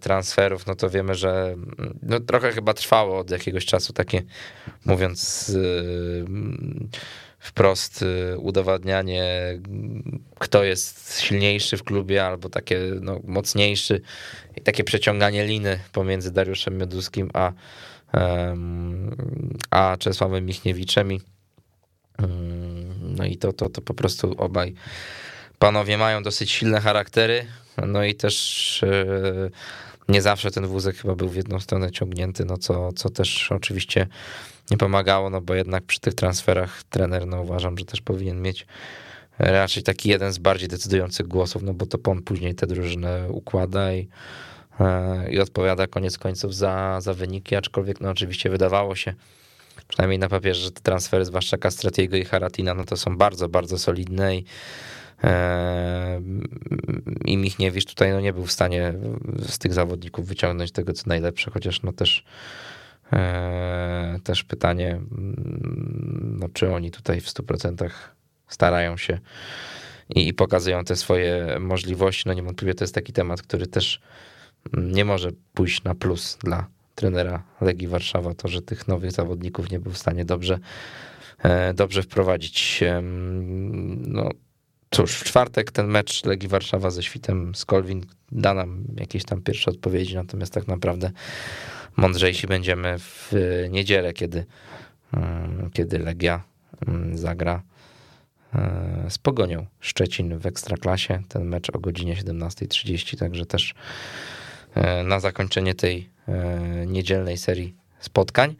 transferów, no to wiemy, że no, trochę chyba trwało od jakiegoś czasu takie, mówiąc wprost y, udowadnianie, kto jest silniejszy w klubie albo takie no, mocniejszy i takie przeciąganie liny pomiędzy Dariuszem Mioduskim a, a Czesławem Michniewiczem. I, no i to, to, to po prostu obaj panowie mają dosyć silne charaktery, no i też y, nie zawsze ten wózek chyba był w jedną stronę ciągnięty, no co, co też oczywiście nie pomagało, no bo jednak przy tych transferach trener, no uważam, że też powinien mieć raczej taki jeden z bardziej decydujących głosów, no bo to on później tę drużynę układa i, e, i odpowiada koniec końców za, za wyniki, aczkolwiek no oczywiście wydawało się, przynajmniej na papierze, że te transfery, zwłaszcza Castratiego i Haratina, no to są bardzo, bardzo solidne i e, i Michniewicz tutaj no nie był w stanie z tych zawodników wyciągnąć tego, co najlepsze, chociaż no też E, też pytanie, mm, no, czy oni tutaj w 100% starają się i, i pokazują te swoje możliwości. No niewątpliwie to jest taki temat, który też nie może pójść na plus dla trenera Legii Warszawa, to, że tych nowych zawodników nie był w stanie dobrze, e, dobrze wprowadzić. No cóż, w czwartek ten mecz Legii Warszawa ze Świtem z Kolwin da nam jakieś tam pierwsze odpowiedzi, natomiast tak naprawdę mądrzejsi będziemy w niedzielę, kiedy, mm, kiedy Legia mm, zagra e, z Pogonią Szczecin w Ekstraklasie. Ten mecz o godzinie 17.30, także też e, na zakończenie tej niedzielnej serii spotkań.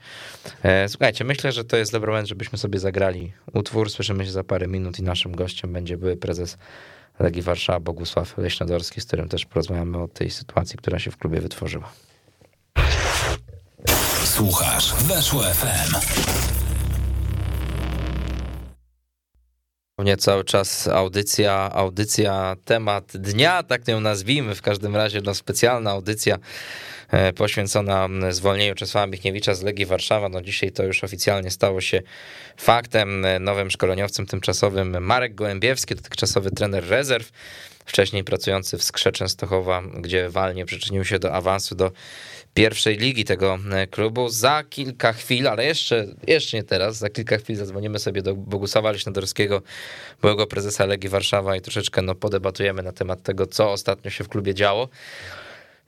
Słuchajcie, myślę, że to jest dobry moment, żebyśmy sobie zagrali utwór. Słyszymy się za parę minut i naszym gościem będzie były prezes Legii Warszawa Bogusław Leśnodorski, z którym też porozmawiamy o tej sytuacji, która się w klubie wytworzyła. Słuchasz Weszło FM. Nie cały czas audycja, audycja, temat dnia, tak ją nazwijmy, w każdym razie no, specjalna audycja e, poświęcona zwolnieniu Czesława Michniewicza z Legii Warszawa. No dzisiaj to już oficjalnie stało się faktem. Nowym szkoleniowcem tymczasowym Marek Gołębiewski, dotychczasowy trener rezerw, wcześniej pracujący w Skrze Częstochowa, gdzie walnie przyczynił się do awansu do pierwszej ligi tego e, klubu. Za kilka chwil, ale jeszcze, jeszcze nie teraz, za kilka chwil zadzwonimy sobie do Bogusława Leśnodorskiego, byłego prezesa Legii Warszawa i troszeczkę no, podebatujemy na temat tego, co ostatnio się w klubie działo.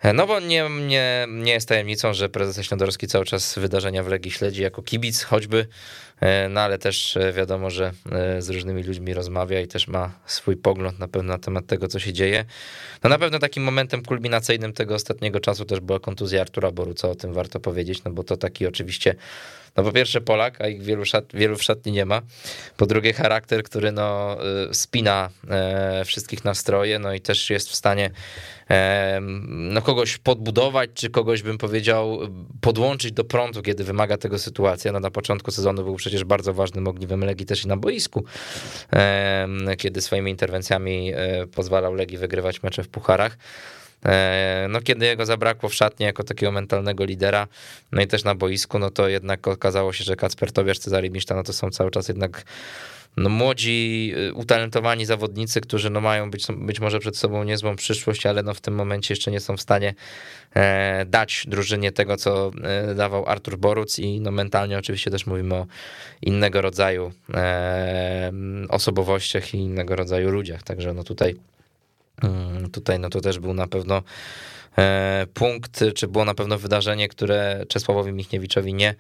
E, no bo nie, nie, nie jest tajemnicą, że prezes Leśnodorski cały czas wydarzenia w Legii śledzi jako kibic choćby, e, no ale też wiadomo, że z różnymi ludźmi rozmawia i też ma swój pogląd na pewno na temat tego, co się dzieje. No na pewno takim momentem kulminacyjnym tego ostatniego czasu też była kontuzja Artura Boruca, o tym warto powiedzieć, no bo to taki oczywiście, no po pierwsze Polak, a ich wielu, szat, wielu w szatni nie ma, po drugie charakter, który no y, spina e, wszystkich nastroje, no i też jest w stanie e, no kogoś podbudować, czy kogoś bym powiedział podłączyć do prądu, kiedy wymaga tego sytuacja. No na początku sezonu był przecież bardzo ważnym ogniwem Legii też i na boisku, e, kiedy swoimi interwencjami pozwalał Legii wygrywać mecze w pucharach. E, no kiedy jego zabrakło w szatni jako takiego mentalnego lidera, no i też na boisku, no to jednak okazało się, że Kacper Tobiasz, Cezary Miszta, no to są cały czas jednak no młodzi, y, utalentowani zawodnicy, którzy no mają być, być może przed sobą niezłą przyszłość, ale no w tym momencie jeszcze nie są w stanie e, dać drużynie tego, co e, dawał Artur Boruc i no mentalnie oczywiście też mówimy o innego rodzaju e, osobowościach i innego rodzaju ludziach, także no tutaj tutaj no to też był na pewno e, punkt, czy było na pewno wydarzenie, które Czesławowi Michniewiczowi nie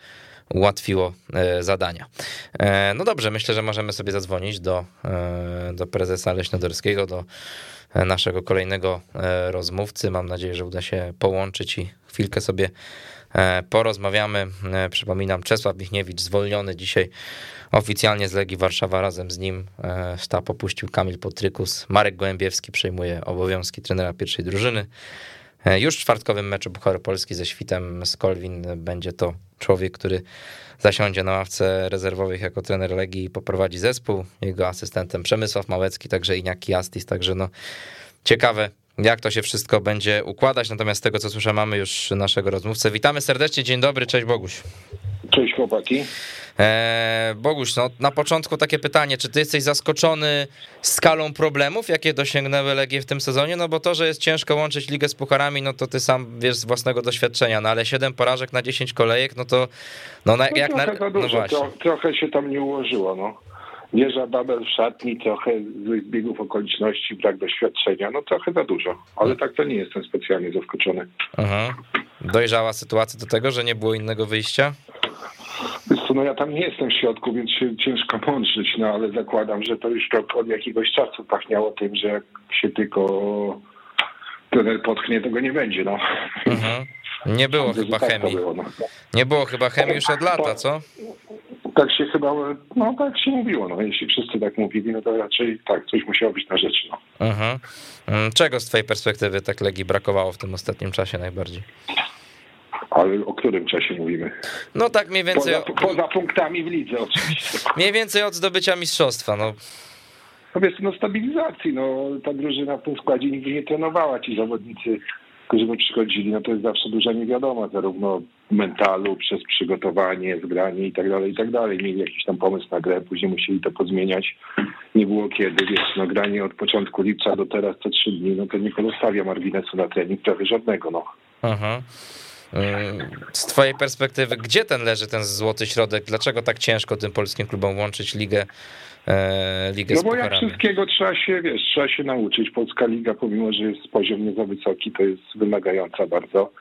ułatwiło e, zadania. E, no dobrze, myślę, że możemy sobie zadzwonić do, do prezesa Leśnodorskiego, do naszego kolejnego rozmówcy. Mam nadzieję, że uda się połączyć i chwilkę sobie porozmawiamy. Przypominam, Czesław Michniewicz zwolniony dzisiaj Oficjalnie z Legii Warszawa razem z nim e, sztab opuścił Kamil Potrykus. Marek Gołębiewski przejmuje obowiązki trenera pierwszej drużyny. E, już w czwartkowym meczu Buchary Polski ze Świtem z Kolwin będzie to człowiek, który zasiądzie na ławce rezerwowych jako trener Legii i poprowadzi zespół. Jego asystentem Przemysław Małecki, także Iniaki Astis, także no ciekawe jak to się wszystko będzie układać. Natomiast z tego, co słyszę, mamy już naszego rozmówcę. Witamy serdecznie, dzień dobry, cześć Boguś. Cześć chłopaki. Eee, Boguś, no, na początku takie pytanie, czy ty jesteś zaskoczony skalą problemów, jakie dosięgnęły Legie w tym sezonie? No bo to, że jest ciężko łączyć ligę z pucharami, no to ty sam wiesz z własnego doświadczenia, no ale 7 porażek na 10 kolejek, no to no, na, no jak trochę na... Dużo, no właśnie. Tro, trochę się tam nie ułożyło, no. Wieża Babel w szatni, trochę złych biegów okoliczności, brak doświadczenia, no trochę za dużo, ale tak to nie jestem specjalnie zaskoczony. Mhm. Dojrzała sytuacja do tego, że nie było innego wyjścia? no ja tam nie jestem w środku, więc się ciężko mądrzyć, no ale zakładam, że to już od jakiegoś czasu pachniało tym, że jak się tylko trener potknie, to go nie będzie, no. Mhm. Nie było chyba tak chemii. Nie było chyba chemii już od lata, co? Tak się chyba, no tak się mówiło, no jeśli wszyscy tak mówili, no to raczej tak, coś musiało być na rzeczy, no. Mm, czego z twojej perspektywy tak Legii brakowało w tym ostatnim czasie najbardziej? Ale o którym czasie mówimy? No tak mniej więcej... Poza, poza punktami w lidze oczywiście. Mniej więcej od zdobycia mistrzostwa, no. No wiesz, no stabilizacji, no ta drużyna w tym składzie nigdy nie trenowała, ci zawodnicy, którzy by przychodzili, no to jest zawsze duża niewiadoma, zarówno mentalu, przez przygotowanie, zgranie i tak dalej, i tak dalej. Mieli jakiś tam pomysł na grę, później musieli to pozmieniać. Nie było kiedy, wiesz, no granie od początku lipca do teraz co trzy dni, no to nie pozostawia marginesu na trening prawie żadnego, no. Aha. Z twojej perspektywy, gdzie ten leży ten złoty środek? Dlaczego tak ciężko tym polskim klubom łączyć ligę, e, ligę No bo jak wszystkiego trzeba się, wiesz, trzeba się nauczyć. Polska liga, pomimo, że jest poziom nie za wysoki, to jest wymagająca bardzo.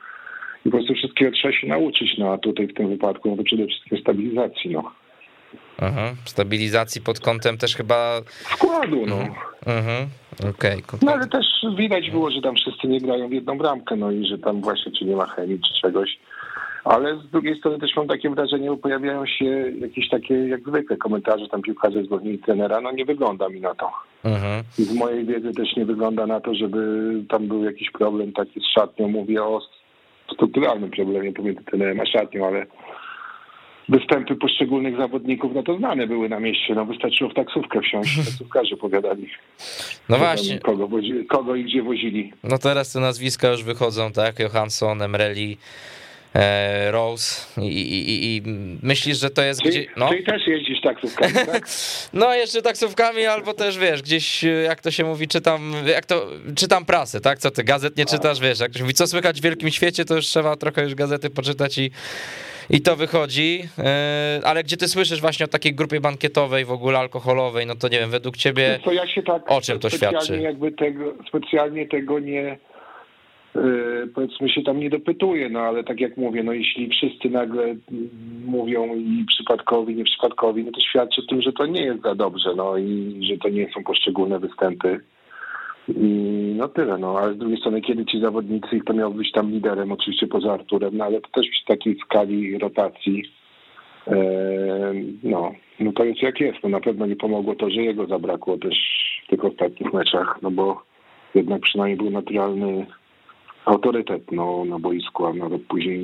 I po prostu wszystkiego trzeba się nauczyć, no a tutaj w tym wypadku no to przede wszystkim stabilizacji, no. Stabilizacji pod kątem też chyba... Wkładu, no. Mhm. Okay. No ale też widać było, że tam wszyscy nie grają w jedną bramkę, no i że tam właśnie czy nie ma chemii, czy czegoś. Ale z drugiej strony też mam takie wrażenie, że pojawiają się jakieś takie, jak zwykle, komentarze tam piłkarze zwolnili trenera. No nie wygląda mi na to. Mhm. I z mojej wiedzy też nie wygląda na to, żeby tam był jakiś problem taki z szatnią. Mówię o strukturalnym problemie pomiędzy trenerem a szatnią, ale występy poszczególnych zawodników, no to znane były na mieście, no wystarczyło w taksówkę wsiąść, taksówkarze opowiadali. No właśnie. Kogo, wozi, kogo i gdzie wozili. No teraz te nazwiska już wychodzą, tak? Johansson, Emreli, e, Rose I, i, i, myślisz, że to jest czyli, gdzie... No. Czyli też jeździsz taksówkami, tak? no jeszcze taksówkami, albo też wiesz, gdzieś jak to się mówi, czytam, jak to, czytam prasę, tak? Co ty, gazet nie czytasz, wiesz, jak ktoś mówi, co słychać w wielkim świecie, to już trzeba trochę już gazety poczytać i i to wychodzi, e, ale gdzie ty słyszysz właśnie o takiej grupie bankietowej, w ogóle alkoholowej, no to nie wiem, według ciebie to ja się tak o czym to świadczy? Jakby tego, specjalnie tego nie, e, powiedzmy się tam nie dopytuje, no ale tak jak mówię, no jeśli wszyscy nagle mówią i przypadkowi, nieprzypadkowi, no to świadczy o tym, że to nie jest za dobrze, no i że to nie są poszczególne występy. I no tyle, no, ale z drugiej strony, kiedy ci zawodnicy, kto miał być tam liderem, oczywiście poza Arturem, no ale to też przy takiej skali rotacji, e, no, no to jest jak jest. No na pewno nie pomogło to, że jego zabrakło też w tych ostatnich meczach, no bo jednak przynajmniej był naturalny autorytet no, na boisku, a nawet później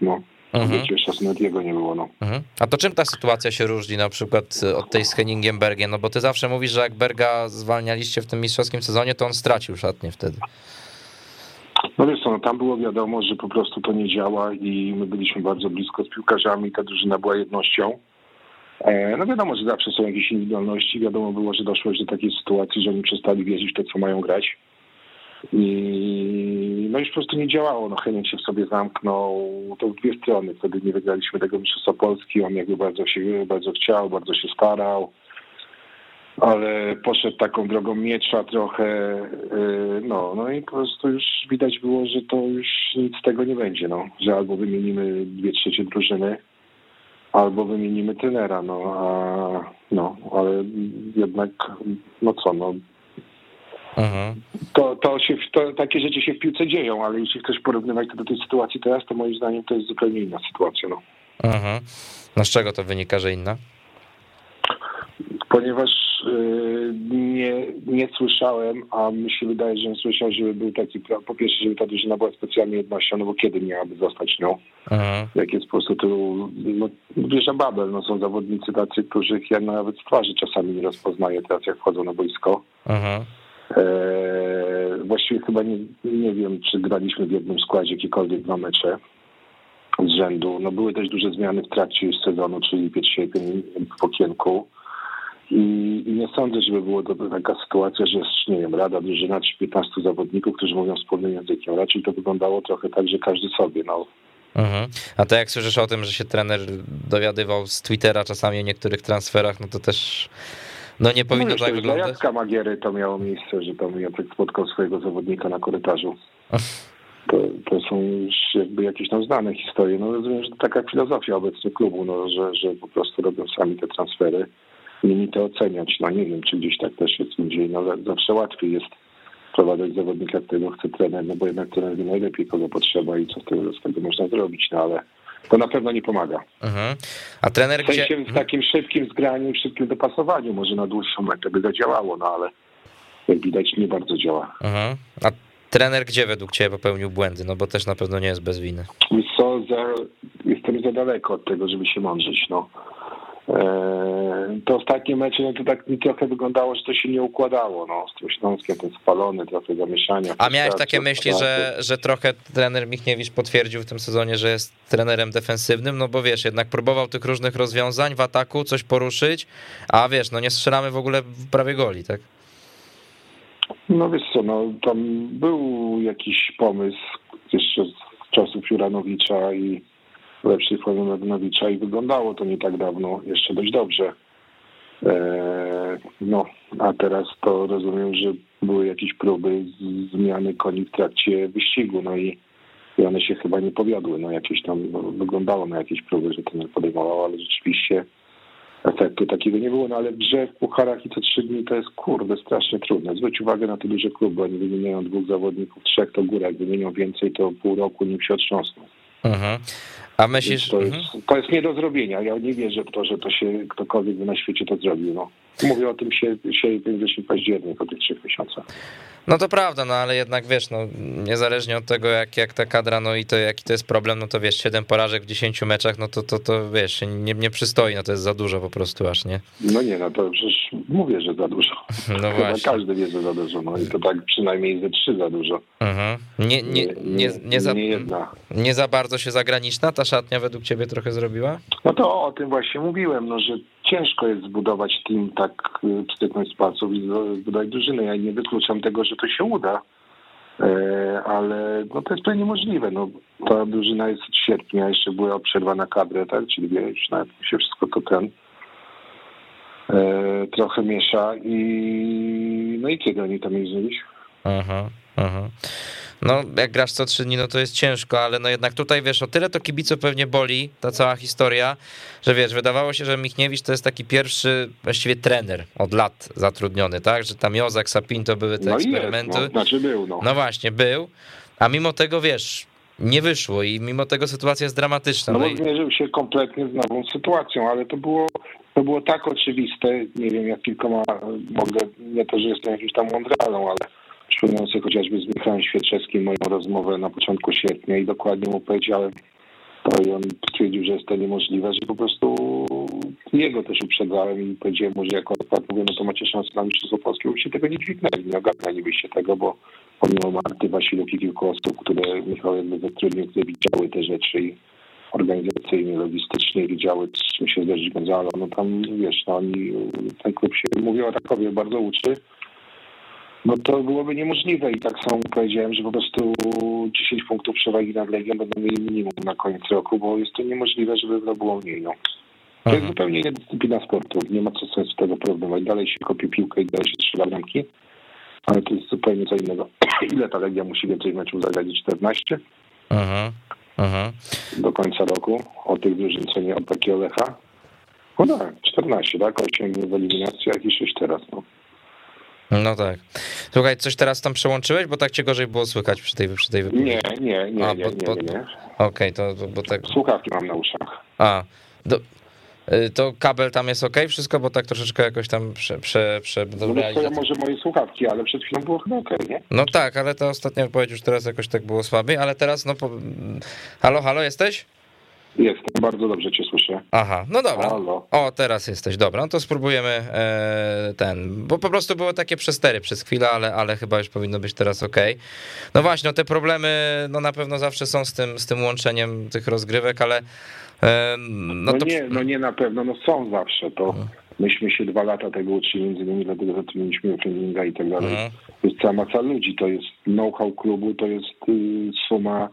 no, Mhm. Jeszcze nawet jego nie było. No. Mhm. A to czym ta sytuacja się różni na przykład od tej z Henningiem Bergiem? No bo ty zawsze mówisz, że jak Berga zwalnialiście w tym mistrzowskim sezonie, to on stracił szatnie wtedy. No wiesz co, no tam było wiadomo, że po prostu to nie działa i my byliśmy bardzo blisko z piłkarzami, ta drużyna była jednością. E, no wiadomo, że zawsze są jakieś indywidualności, wiadomo było, że doszło do takiej sytuacji, że oni przestali wierzyć w to, co mają grać. I no już po prostu nie działało. No Henning się w sobie zamknął. To w dwie strony. Wtedy nie wygraliśmy tego Mistrzostwa Polski. On jakby bardzo się bardzo chciał, bardzo się starał. Ale poszedł taką drogą miecza trochę, y, no, no i po prostu już widać było, że to już nic z tego nie będzie, no, że albo wymienimy dwie trzecie drużyny, albo wymienimy trenera, no, a, no, ale jednak, no co, no, Mhm. To, to się, to, takie rzeczy się w piłce dzieją, ale jeśli ktoś porównywać to do tej sytuacji teraz, to moim zdaniem to jest zupełnie inna sytuacja. No, mhm. no z czego to wynika, że inna? Ponieważ yy, nie, nie słyszałem, a mi się wydaje, że słyszał, żeby był taki, po pierwsze, żeby ta drużyna była specjalnie jednością, no bo kiedy miałaby zostać nią? Mhm. Jak jest po prostu tylu, no, wieża Babel, no są zawodnicy tacy, których ja nawet z twarzy czasami nie rozpoznaję teraz, jak wchodzą na boisko. Mhm. Eee, właściwie chyba nie, nie wiem, czy graliśmy w jednym składzie jakiekolwiek dwa mecze z rzędu. No były też duże zmiany w trakcie sezonu, czyli Sierpień w okienku. I, I, nie sądzę, żeby była taka sytuacja, że jest, nie wiem, rada drużyna czy 15 zawodników, którzy mówią wspólnym językiem. Raczej to wyglądało trochę tak, że każdy sobie, no. Mhm. A to jak słyszysz o tym, że się trener dowiadywał z Twittera czasami o niektórych transferach, no to też no nie powinno no, tak wyglądać. Jacka Magiery to miało miejsce, że tam Jacek spotkał swojego zawodnika na korytarzu. To, to są już jakby jakieś tam znane historie. No rozumiem, że to taka filozofia obecnie klubu, no, że, że po prostu robią sami te transfery. Nimi to oceniać. No nie wiem, czy gdzieś tak też jest indziej. No zawsze łatwiej jest wprowadzać zawodnika, którego chce trener, no bo jednak trener wie najlepiej, kogo potrzeba i co z tego, z tego można zrobić, no ale to na pewno nie pomaga. Mhm. A trener w sensie gdzie... w takim szybkim zgraniu, szybkim dopasowaniu, może na dłuższą metę by zadziałało, no ale jak widać nie bardzo działa. Mhm. A trener gdzie według Ciebie popełnił błędy? No bo też na pewno nie jest bez winy. Co, za, jestem za daleko od tego, żeby się mądrzyć, no. Eee, to ostatnie mecze, no to tak mi trochę wyglądało, że to się nie układało, no, z tym Śląskiem, ten spalony, trochę zamieszania. A miałeś takie myśli, że, że trochę trener Michniewicz potwierdził w tym sezonie, że jest trenerem defensywnym, no bo wiesz, jednak próbował tych różnych rozwiązań w ataku, coś poruszyć, a wiesz, no nie strzelamy w ogóle w prawie goli, tak? No wiesz co, no tam był jakiś pomysł jeszcze z czasów Juranowicza i lepszej formie Mladenowicza i wyglądało to nie tak dawno jeszcze dość dobrze. E, no, a teraz to rozumiem, że były jakieś próby zmiany koni w trakcie wyścigu, no i, i one się chyba nie powiodły. No jakieś tam no, wyglądało na jakieś próby, że ten podejmował, ale rzeczywiście efektu takiego nie było. No ale w grze w pucharach i co trzy dni to jest kurde strasznie trudne. Zwróć uwagę na te duże kluby, oni wymieniają dwóch zawodników, trzech to góra, jak wymienią więcej, to pół roku nim się otrząsną. Mhm. A myślisz... To jest, mhm. to jest nie do zrobienia. Ja nie wierzę w to, że to się ktokolwiek na świecie to zrobił. No. Mówię o tym sierpień, wrzesień, październik, o tych trzech miesiącach. No to prawda, no ale jednak wiesz, no niezależnie od tego jak, jak ta kadra, no i to jaki to jest problem, no to wiesz, 7 porażek w 10 meczach, no to, to, to wiesz, nie, nie przystoi, no to jest za dużo po prostu aż, nie? No nie, no to przecież mówię, że za dużo. No właśnie. każdy wie, że za dużo, no i to tak przynajmniej ze trzy za dużo. Mhm. Nie, nie, nie, nie, za, nie za bardzo się zagraniczna ta szatnia według ciebie trochę zrobiła? No to o tym właśnie mówiłem, no, że ciężko jest zbudować team tak y, pstryknąć z i zbudować drużynę. Ja nie wykluczam tego, że to się uda, e, ale no, to jest pewnie niemożliwe. No, ta drużyna jest od sierpnia, jeszcze była przerwa na kadrę, tak? czyli już nawet się wszystko to ten e, trochę miesza i no i kiedy oni tam jeździli? Aha, aha. No, jak grasz co trzy dni, no to jest ciężko, ale no jednak tutaj, wiesz, o tyle to kibico pewnie boli, ta cała historia, że wiesz, wydawało się, że Michniewicz to jest taki pierwszy właściwie trener od lat zatrudniony, tak, że tam Jozak, Sapin to były te No eksperymenty. jest, no, znaczy był, no. No właśnie, był, a mimo tego, wiesz, nie wyszło i mimo tego sytuacja jest dramatyczna. No No i, zmierzył się kompletnie z nową sytuacją, ale to było, to było tak oczywiste, nie wiem jak kilkoma, mogę, nie to, że jestem jakimś tam mądralą, ale przypominam sobie chociażby z Michałem Świeczewskim moją rozmowę na początku sierpnia i dokładnie mu powiedziałem to i on stwierdził, że jest to niemożliwe, że po prostu jego też uprzedzałem i powiedziałem mu, że jako odpad mówię, no to macie szansę na Mistrzostwo Polskie, się tego nie dźwignęli, nie ogarnęlibyście tego, bo pomimo Marty Wasiluk i kilku osób, które Michał jakby zatrudnił, które widziały te rzeczy i organizacyjnie, logistycznie widziały, z czym się zderzyć Gonzalo, no tam wiesz, no oni, ten klub się, mówię o Rakowie, bardzo uczy, no to byłoby niemożliwe i tak samo powiedziałem, że po prostu 10 punktów przewagi nad Legią będą mieli minimum na koniec roku, bo jest to niemożliwe, żeby to było mniej, no. To jest zupełnie inna dyscyplina sportu, nie ma co sensu tego porównywać. Dalej się kopie piłkę i dalej się strzela bramki, ale to jest zupełnie co innego. Ile ta Legia musi więcej meczów zagrać? 14 mhm, mhm. do końca roku od tych drużyn, co nie od takiego Lecha? No tak, 14, tak? 8 w eliminacjach i 6 teraz, no. No tak. Słuchaj, coś teraz tam przełączyłeś, bo tak cię gorzej było słychać przy tej, przy tej wypowiedzi. Nie, nie, nie, A, nie, bo- nie, nie, nie. Okej, to, to bo tak. Słuchawki mam na uszach. A, do, y, to kabel tam jest ok, wszystko, bo tak troszeczkę jakoś tam prze, prze, prze No to może moje słuchawki, ale przed chwilą było chyba okej, nie? No tak, ale ta ostatnia wypowiedź już teraz jakoś tak było słabiej, ale teraz no po... Halo, halo, jesteś? Jestem, bardzo dobrze cię słyszę. Aha, no dobra. Halo. O, teraz jesteś, dobra, no to spróbujemy e, ten, bo po prostu były takie przestery przez chwilę, ale, ale chyba już powinno być teraz ok. No właśnie, no te problemy no na pewno zawsze są z tym, z tym łączeniem tych rozgrywek, ale e, no No, to... nie, no nie na pewno, no są zawsze, to myśmy się dwa lata tego uczyli, między innymi dlatego zatrudniliśmy treninga i tak dalej. Mhm. To jest cała masa ludzi, to jest know-how klubu, to jest y, suma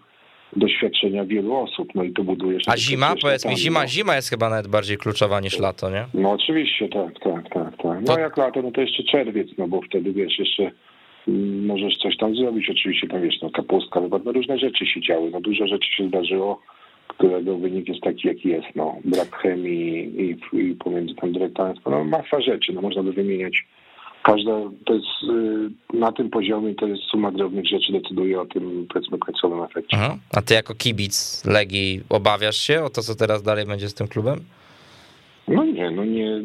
doświadczenia wielu osób, no i to buduje się... A zima, powiedz mi, zima, zima jest chyba nawet bardziej kluczowa niż lato, nie? No oczywiście, tak, tak, tak, tak. No To- jak lato, no to jeszcze czerwiec, no bo wtedy wiesz, jeszcze mm, możesz coś tam zrobić, oczywiście tam wiesz, no kapustka, no, no różne rzeczy się działy, no dużo rzeczy się zdarzyło, którego wynik jest taki, jaki jest, no. Brak chemii i, i pomiędzy tam dyrektorem, no masa rzeczy, no można by wymieniać. Każda, to jest y, na tym poziomie, to jest suma drobnych rzeczy decyduje o tym, powiedzmy, końcowym efekcie. Mhm. A ty jako kibic Legii obawiasz się o to, co teraz dalej będzie z tym klubem? No nie, no nie,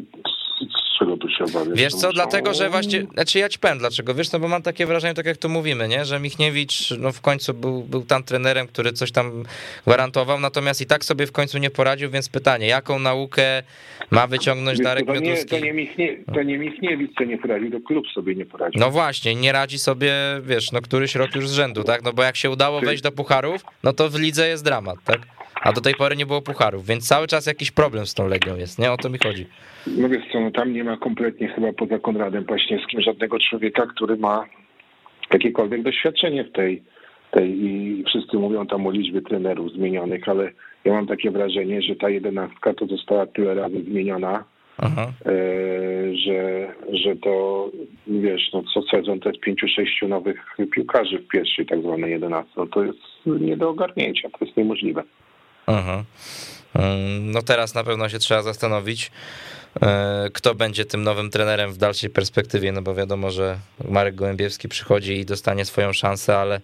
tu się obawiać? Wiesz co, dlatego, że właśnie, znaczy ja ci powiem dlaczego, wiesz, no bo mam takie wrażenie, tak jak tu mówimy, nie, że Michniewicz no w końcu był, był tam trenerem, który coś tam gwarantował, natomiast i tak sobie w końcu nie poradził, więc pytanie, jaką naukę ma wyciągnąć Wiesz, Darek to, nie, to, nie Michnie, to nie Michniewicz, co nie poradził, to klub sobie nie poradził. No właśnie, nie radzi sobie, wiesz, no któryś rok już z rzędu, tak, no bo jak się udało wejść do pucharów, no to w lidze jest dramat, tak, a do tej pory nie było pucharów, więc cały czas jakiś problem z tą Legią jest, nie, o to mi chodzi. No wiesz co, no tam nie ma kompletnie chyba poza Konradem Paśniewskim żadnego człowieka, który ma jakiekolwiek doświadczenie w tej, tej i wszyscy mówią tam o liczbie trenerów zmienionych, ale ja mam takie wrażenie, że ta jedenastka to została tyle razy zmieniona, Aha. e, że, że to wiesz, no co sezon to jest pięciu, sześciu nowych piłkarzy w pierwszej tak zwanej jedenastce. No to jest nie do ogarnięcia, to jest niemożliwe. Aha. No teraz na pewno się trzeba zastanowić, e, kto będzie tym nowym trenerem w dalszej perspektywie, no bo wiadomo, że Marek Gołębiewski przychodzi i dostanie swoją szansę, ale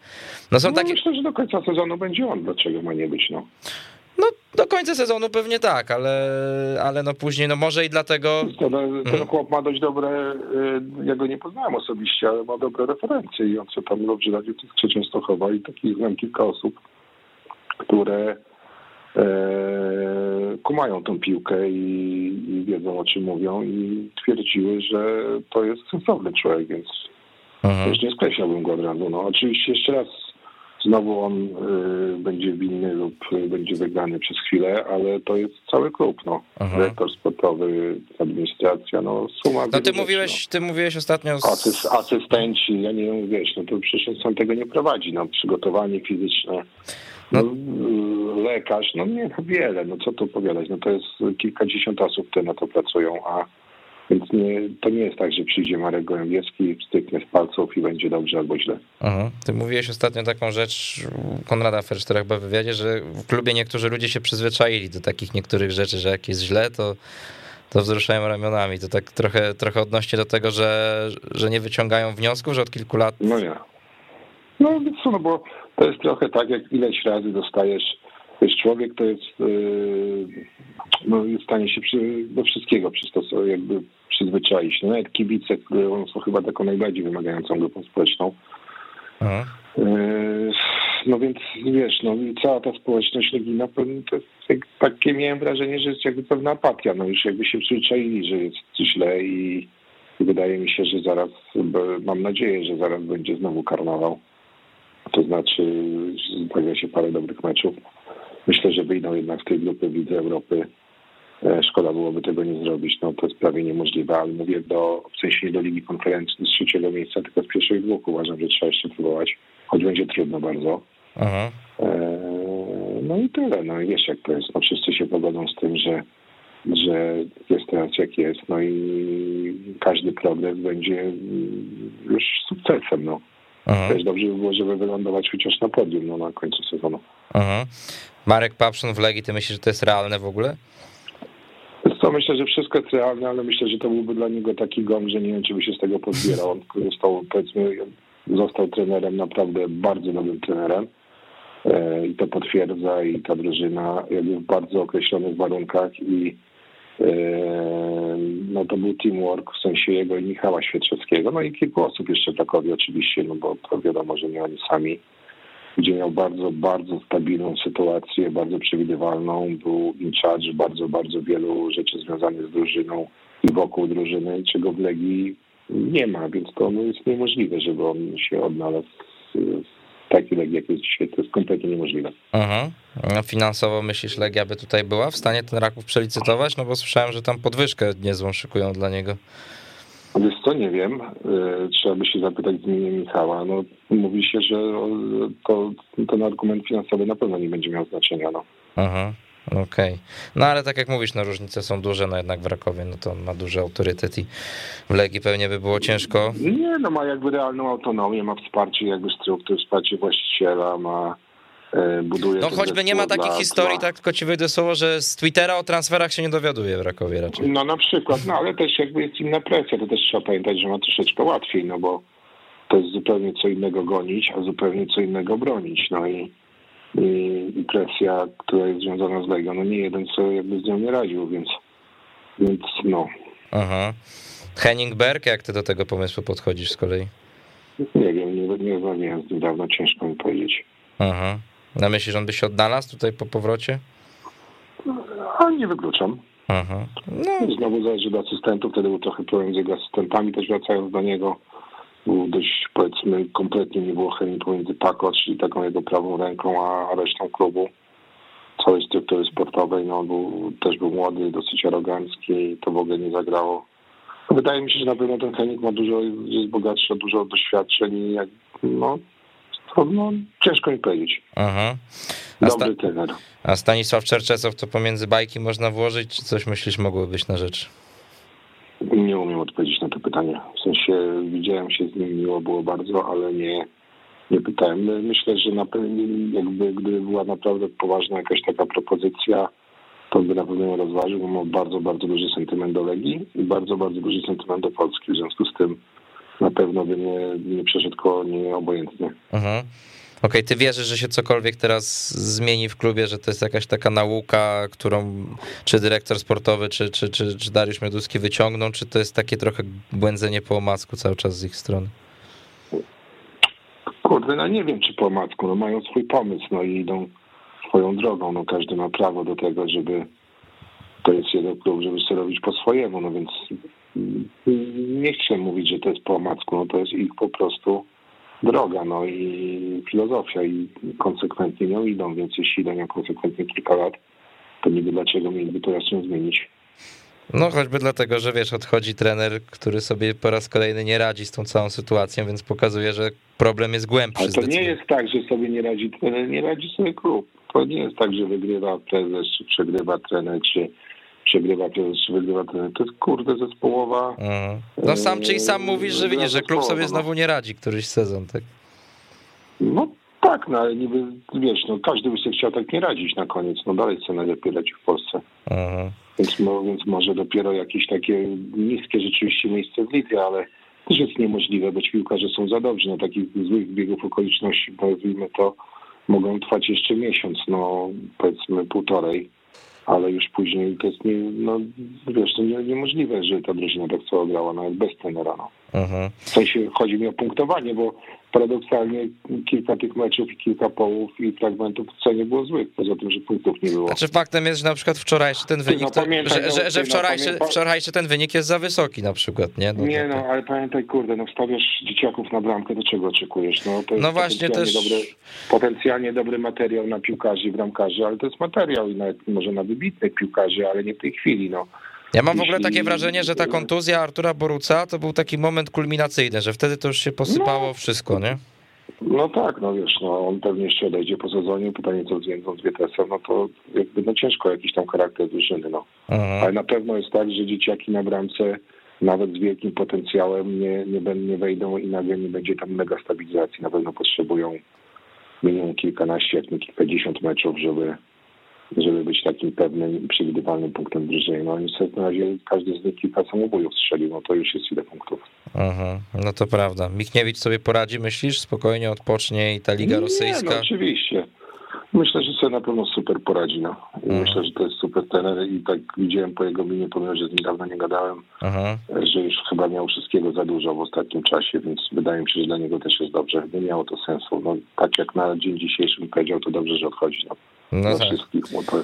no są No, takie, Myślę, że do końca sezonu będzie on, dlaczego ma nie być, no. no do końca sezonu pewnie tak, ale, ale no później, no może i dlatego... Ten, ten chłop ma dość dobre, y, ja go nie poznałem osobiście, ale ma dobre referencje i on co tam robi w to jest Częstochowa i takich znam kilka osób, które e, kumają tą piłkę i, i wiedzą o czym mówią i twierdziły, że to jest sensowny człowiek, więc mhm. już nie skreślałbym go od razu. No oczywiście jeszcze raz znowu on y, będzie winny lub będzie wygrany przez chwilę, ale to jest cały klub, no. Mhm. Dyrektor sportowy, administracja, no suma. No ty mówiłeś, no. ty mówiłeś ostatnio... Z... Asys, asystenci, ja nie wiem, wiesz, no to przecież on tego nie prowadzi, no przygotowanie fizyczne, no. no lekarz, no nie, no wiele, no co tu opowiadać, no to jest kilkadziesiąt osób, które na to pracują, a więc nie, to nie jest tak, że przyjdzie Marek Gołębiewski, styknie z palców i będzie dobrze albo źle. Aha. Ty mówiłeś ostatnio taką rzecz Konrada Fersztera chyba w wywiadzie, że w klubie niektórzy ludzie się przyzwyczaili do takich niektórych rzeczy, że jak jest źle, to, to wzruszają ramionami. To tak trochę, trochę odnośnie do tego, że, że nie wyciągają wniosków, że od kilku lat... No nie. No co, no bo to jest trochę tak, jak ileś razy dostajesz Wiesz, człowiek to jest, yy, no, jest w stanie się przy, do wszystkiego przystosować, jakby przyzwyczaić. No, nawet kibice, które są chyba taką najbardziej wymagającą grupą społeczną. Aha. Yy, no więc wiesz, no cała ta społeczność Legii pewno to jest takie miałem wrażenie, że jest jakby pewna apatia, no już jakby się przyzwyczaili, że jest źle i, i wydaje mi się, że zaraz, mam nadzieję, że zaraz będzie znowu karnawał. To znaczy, pojawia się parę dobrych meczów. Myślę, że wyjdą jednak z tej grupy Widzę Europy. E, szkoda byłoby tego nie zrobić. No to jest prawie niemożliwe, ale mówię do, w sensie nie do Ligi Konferencji z trzeciego miejsca, tylko z pierwszych dwóch uważam, że trzeba jeszcze próbować, choć będzie trudno bardzo. Aha. E, no i tyle. No i wiesz jak to jest. No wszyscy się pogodzą z tym, że, że jest teraz jak jest. No i każdy progres będzie już sukcesem. No. Aha. Też dobrze by było, żeby wylądować chociaż na podium no, na końcu sezonu. Aha. Marek Papszun w Legii, ty myślisz, że to jest realne w ogóle? Co, myślę, że wszystko jest realne, ale myślę, że to byłby dla niego taki gong, że nie wiem, czy by się z tego pozbierał. On został, powiedzmy, został trenerem, naprawdę bardzo dobrym trenerem e, i to potwierdza i ta drużyna jakby w bardzo określonych warunkach i e, no to był teamwork w sensie jego i Michała Świeczewskiego, no i kilku osób jeszcze w Krakowie oczywiście, no bo to wiadomo, że nie oni sami gdzie miał bardzo, bardzo stabilną sytuację, bardzo przewidywalną. Był in charge bardzo, bardzo wielu rzeczy związanych z drużyną i wokół drużyny, czego w Legii nie ma, więc to no, jest niemożliwe, żeby on się odnalazł w takiej Legii, jak jest dzisiaj. To jest kompletnie niemożliwe. Mhm. Finansowo myślisz, Legia by tutaj była w stanie ten Raków przelicytować? No bo słyszałem, że tam podwyżkę niezłą szykują dla niego. Wiesz co, nie wiem. E, trzeba by się zapytać z imienia Michała. No, mówi się, że to, ten argument finansowy na pewno nie będzie miał znaczenia. No. Aha, okej. Okay. No ale tak jak mówisz, no różnice są duże, no jednak w Rakowie, no to on ma duży autorytet i w Legii pewnie by było ciężko. Nie, no ma jakby realną autonomię, ma wsparcie jakby struktur, wsparcie właściciela, ma buduje. No choćby nie ma takich dla, historii, dla... tak tylko ci wyjdę słowo, że z Twittera o transferach się nie dowiaduje w Rakowie raczej. No na przykład, no ale też jakby jest inna presja, to też trzeba pamiętać, że ma troszeczkę łatwiej, no bo to jest zupełnie co innego gonić, a zupełnie co innego bronić, no i, i, presja, która jest związana z Legią, no nie jeden co jakby z nią nie radził, więc, więc no. Aha. Henning Berg, jak ty do tego pomysłu podchodzisz z kolei? Nie wiem, nie, nie rozmawiałem z nim dawno, ciężko mi powiedzieć. Aha. Na myśli, że on by się odnalazł tutaj po powrocie? A nie wykluczam. Aha. No. Znowu zależy do asystentów, wtedy był trochę problem z jego asystentami, też wracając do niego. Był dość, powiedzmy, kompletnie nie było chemii pomiędzy Paco, czyli taką jego prawą ręką, a resztą klubu całej struktury sportowej. No, był, też był młody, dosyć arogancki i to w ogóle nie zagrało. Wydaje mi się, że na pewno ten Henik ma dużo, jest bogatszy, dużo doświadczeń i jak, no, no, ciężko mi powiedzieć. A Dobry trener. A Stanisław Czerczesow to pomiędzy bajki można włożyć, czy coś myślisz mogło być na rzecz? Nie umiem odpowiedzieć na to pytanie. W sensie widziałem się z nim, miło było bardzo, ale nie, nie pytałem. Myślę, że na pewno jakby gdyby była naprawdę poważna jakaś taka propozycja, to by na pewno ją rozważył, bo ma bardzo, bardzo duży sentyment do Legii i bardzo, bardzo duży sentyment do Polski. W związku z tym na pewno by nie, nie przeszedł koło nie obojętnie. Mhm. okay, ty wierzysz, że się cokolwiek teraz zmieni w klubie, że to jest jakaś taka nauka, którą czy dyrektor sportowy, czy, czy, czy, czy Dariusz Mioduski wyciągną, czy to jest takie trochę błędzenie po omacku cały czas z ich strony? Kurde, no nie wiem, czy po omacku, no mają swój pomysł, no i idą swoją drogą, no każdy ma prawo do tego, żeby to jest jeden klub, żeby sobie robić po swojemu, no więc nie chcę mówić, że to jest po omacku, no to jest ich po prostu droga, no i filozofia i konsekwentnie nią idą, więc jeśli idą nią konsekwentnie kilka lat, to niby dlaczego mieliby teraz ją zmienić. No choćby dlatego, że wiesz, odchodzi trener, który sobie po raz kolejny nie radzi z tą całą sytuacją, więc pokazuje, że problem jest głębszy. Ale to nie jest tak, że sobie nie radzi trener, nie radzi sobie klub. To nie jest tak, że wygrywa prezes, czy przegrywa trener, czy przegrywa wygrywa trener. To jest kurde zespołowa. Mhm. No sam, czyli sam mówisz, że widzisz, że klub sobie znowu nie radzi któryś sezon, tak? No tak, no ale niby, wiesz, no każdy by sobie chciał tak nie radzić na koniec, no dalej chce najlepiej radzi w Polsce. Mhm. Więc, no, więc może dopiero jakieś takie niskie rzeczywiście miejsce w lidze, ale też jest niemożliwe, bo ci piłkarze są za dobrzy, no takich złych biegów okoliczności, nazwijmy to, mogą trwać jeszcze miesiąc, no powiedzmy półtorej ale już później to jest no wiesz, to nie, niemożliwe, że ta drużyna tak cała grała nawet bez trenera. No. Mhm. W sensie chodzi mi o punktowanie, bo paradoksalnie kilka tych meczów i kilka połów i fragmentów wcale nie było złych, poza tym, że punktów nie było. Znaczy faktem jest, że na przykład wczorajszy ten wynik, no, to, pamiętaj, że, że, że no, wczorajszy, no, wczorajszy ten wynik jest za wysoki na przykład, nie? No, nie, no, ale pamiętaj, kurde, no wstawiasz dzieciaków na bramkę, do czego oczekujesz? No, to jest no właśnie też... Dobry, potencjalnie dobry materiał na piłkarzy i bramkarzy, ale to jest materiał i nawet może na wybitnych piłkarzy, ale nie w tej chwili, no. Ja mam w ogóle takie wrażenie, że ta kontuzja Artura Boruca to był taki moment kulminacyjny, że wtedy to już się posypało no, wszystko, nie? No tak, no wiesz, no on pewnie jeszcze odejdzie po sezonie, pytanie co z Jędzą, z Wietesem, no to jakby no ciężko jakiś tam charakter drużyny, no. Mhm. Ale na pewno jest tak, że dzieciaki na bramce nawet z wielkim potencjałem nie, nie, nie wejdą i nagle nie będzie tam mega stabilizacji. Na pewno potrzebują minimum kilkanaście, jak nie kilkadziesiąt meczów, żeby, żeby być takim pewnym, przewidywalnym punktem drużyny. No niestety na razie każdy z nich kilka samobójów strzelił, no to już jest ile punktów. Mhm, no to prawda. Michniewicz sobie poradzi, myślisz? Spokojnie odpocznie i ta Liga Rosyjska? Nie, no oczywiście. Myślę, że sobie na pewno super poradzi. No. I mhm. Myślę, że to jest super trener i tak widziałem po jego minie, pomimo że z nim dawno nie gadałem, mhm. że już chyba miał wszystkiego za dużo w ostatnim czasie, więc wydaje mi się, że dla niego też jest dobrze. Nie miało to sensu. No, tak jak na dzień dzisiejszy powiedział, to dobrze, że odchodzi. No, no tak. wszystkich. No, to...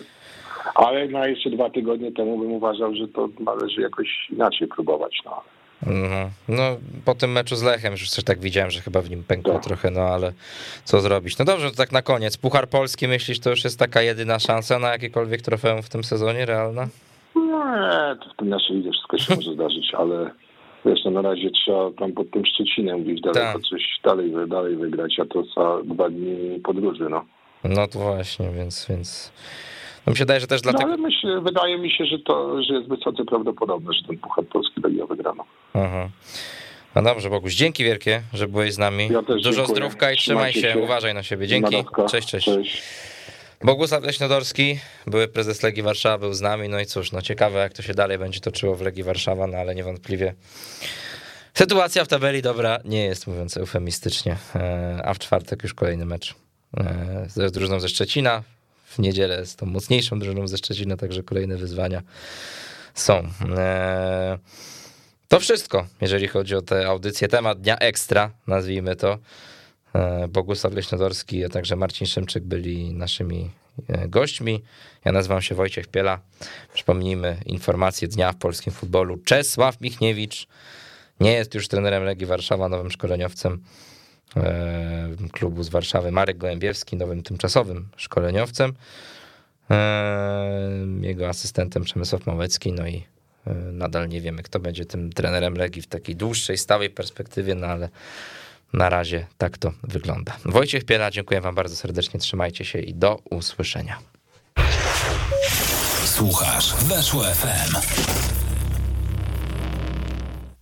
Ale na jeszcze dwa tygodnie temu bym uważał, że to należy jakoś inaczej próbować. No. Mhm. No, po tym meczu z Lechem już coś tak widziałem, że chyba w nim pękło tak. trochę, no ale co zrobić? No dobrze, to tak na koniec. Puchar Polski, myślisz, to już jest taka jedyna szansa na jakiekolwiek trofeum w tym sezonie, realna? Nie, to w tym naszej lidze wszystko się może zdarzyć, ale wiesz, no na razie trzeba tam pod tym Szczecinem gdzieś daleko tak. coś dalej, dalej wygrać, a to za dwa dni podróży, no. No to właśnie, więc, więc no mi się wydaje, że też dlatego... No, ale myślę, wydaje mi się, że to że jest wysoce prawdopodobne, że ten Puchar Polski będzie wygrano. Aha. No dobrze, Boguś, dzięki wielkie, że byłeś z nami. Ja Dużo dziękuję. zdrówka i trzymaj się. się, uważaj na siebie. Dzięki, cześć, cześć. cześć. Bogusław Leśnodorski, były prezes Legii Warszawa, był z nami, no i cóż, no ciekawe jak to się dalej będzie toczyło w Legii Warszawa, no ale niewątpliwie sytuacja w tabeli dobra nie jest, mówiąc eufemistycznie, e, a w czwartek już kolejny mecz z drużyną ze Szczecina, w niedzielę z tą mocniejszą drużyną ze Szczecina, także kolejne wyzwania są. E, to wszystko, jeżeli chodzi o tę audycję. Temat dnia ekstra, nazwijmy to. E, Bogusław Leśnodorski, a także Marcin Szymczyk byli naszymi e, gośćmi. Ja nazywam się Wojciech Piela. Przypomnijmy informacje dnia w polskim futbolu. Czesław Michniewicz nie jest już trenerem Legii Warszawa, nowym szkoleniowcem E, klubu z Warszawy Marek Gołębiewski, nowym tymczasowym szkoleniowcem. E, jego asystentem Przemysław Małecki, no i e, nadal nie wiemy, kto będzie tym trenerem Legii w takiej dłuższej, stałej perspektywie, no ale na razie tak to wygląda. Wojciech Piela, dziękuję wam bardzo serdecznie, trzymajcie się i do usłyszenia. Słuchasz, weszło FM.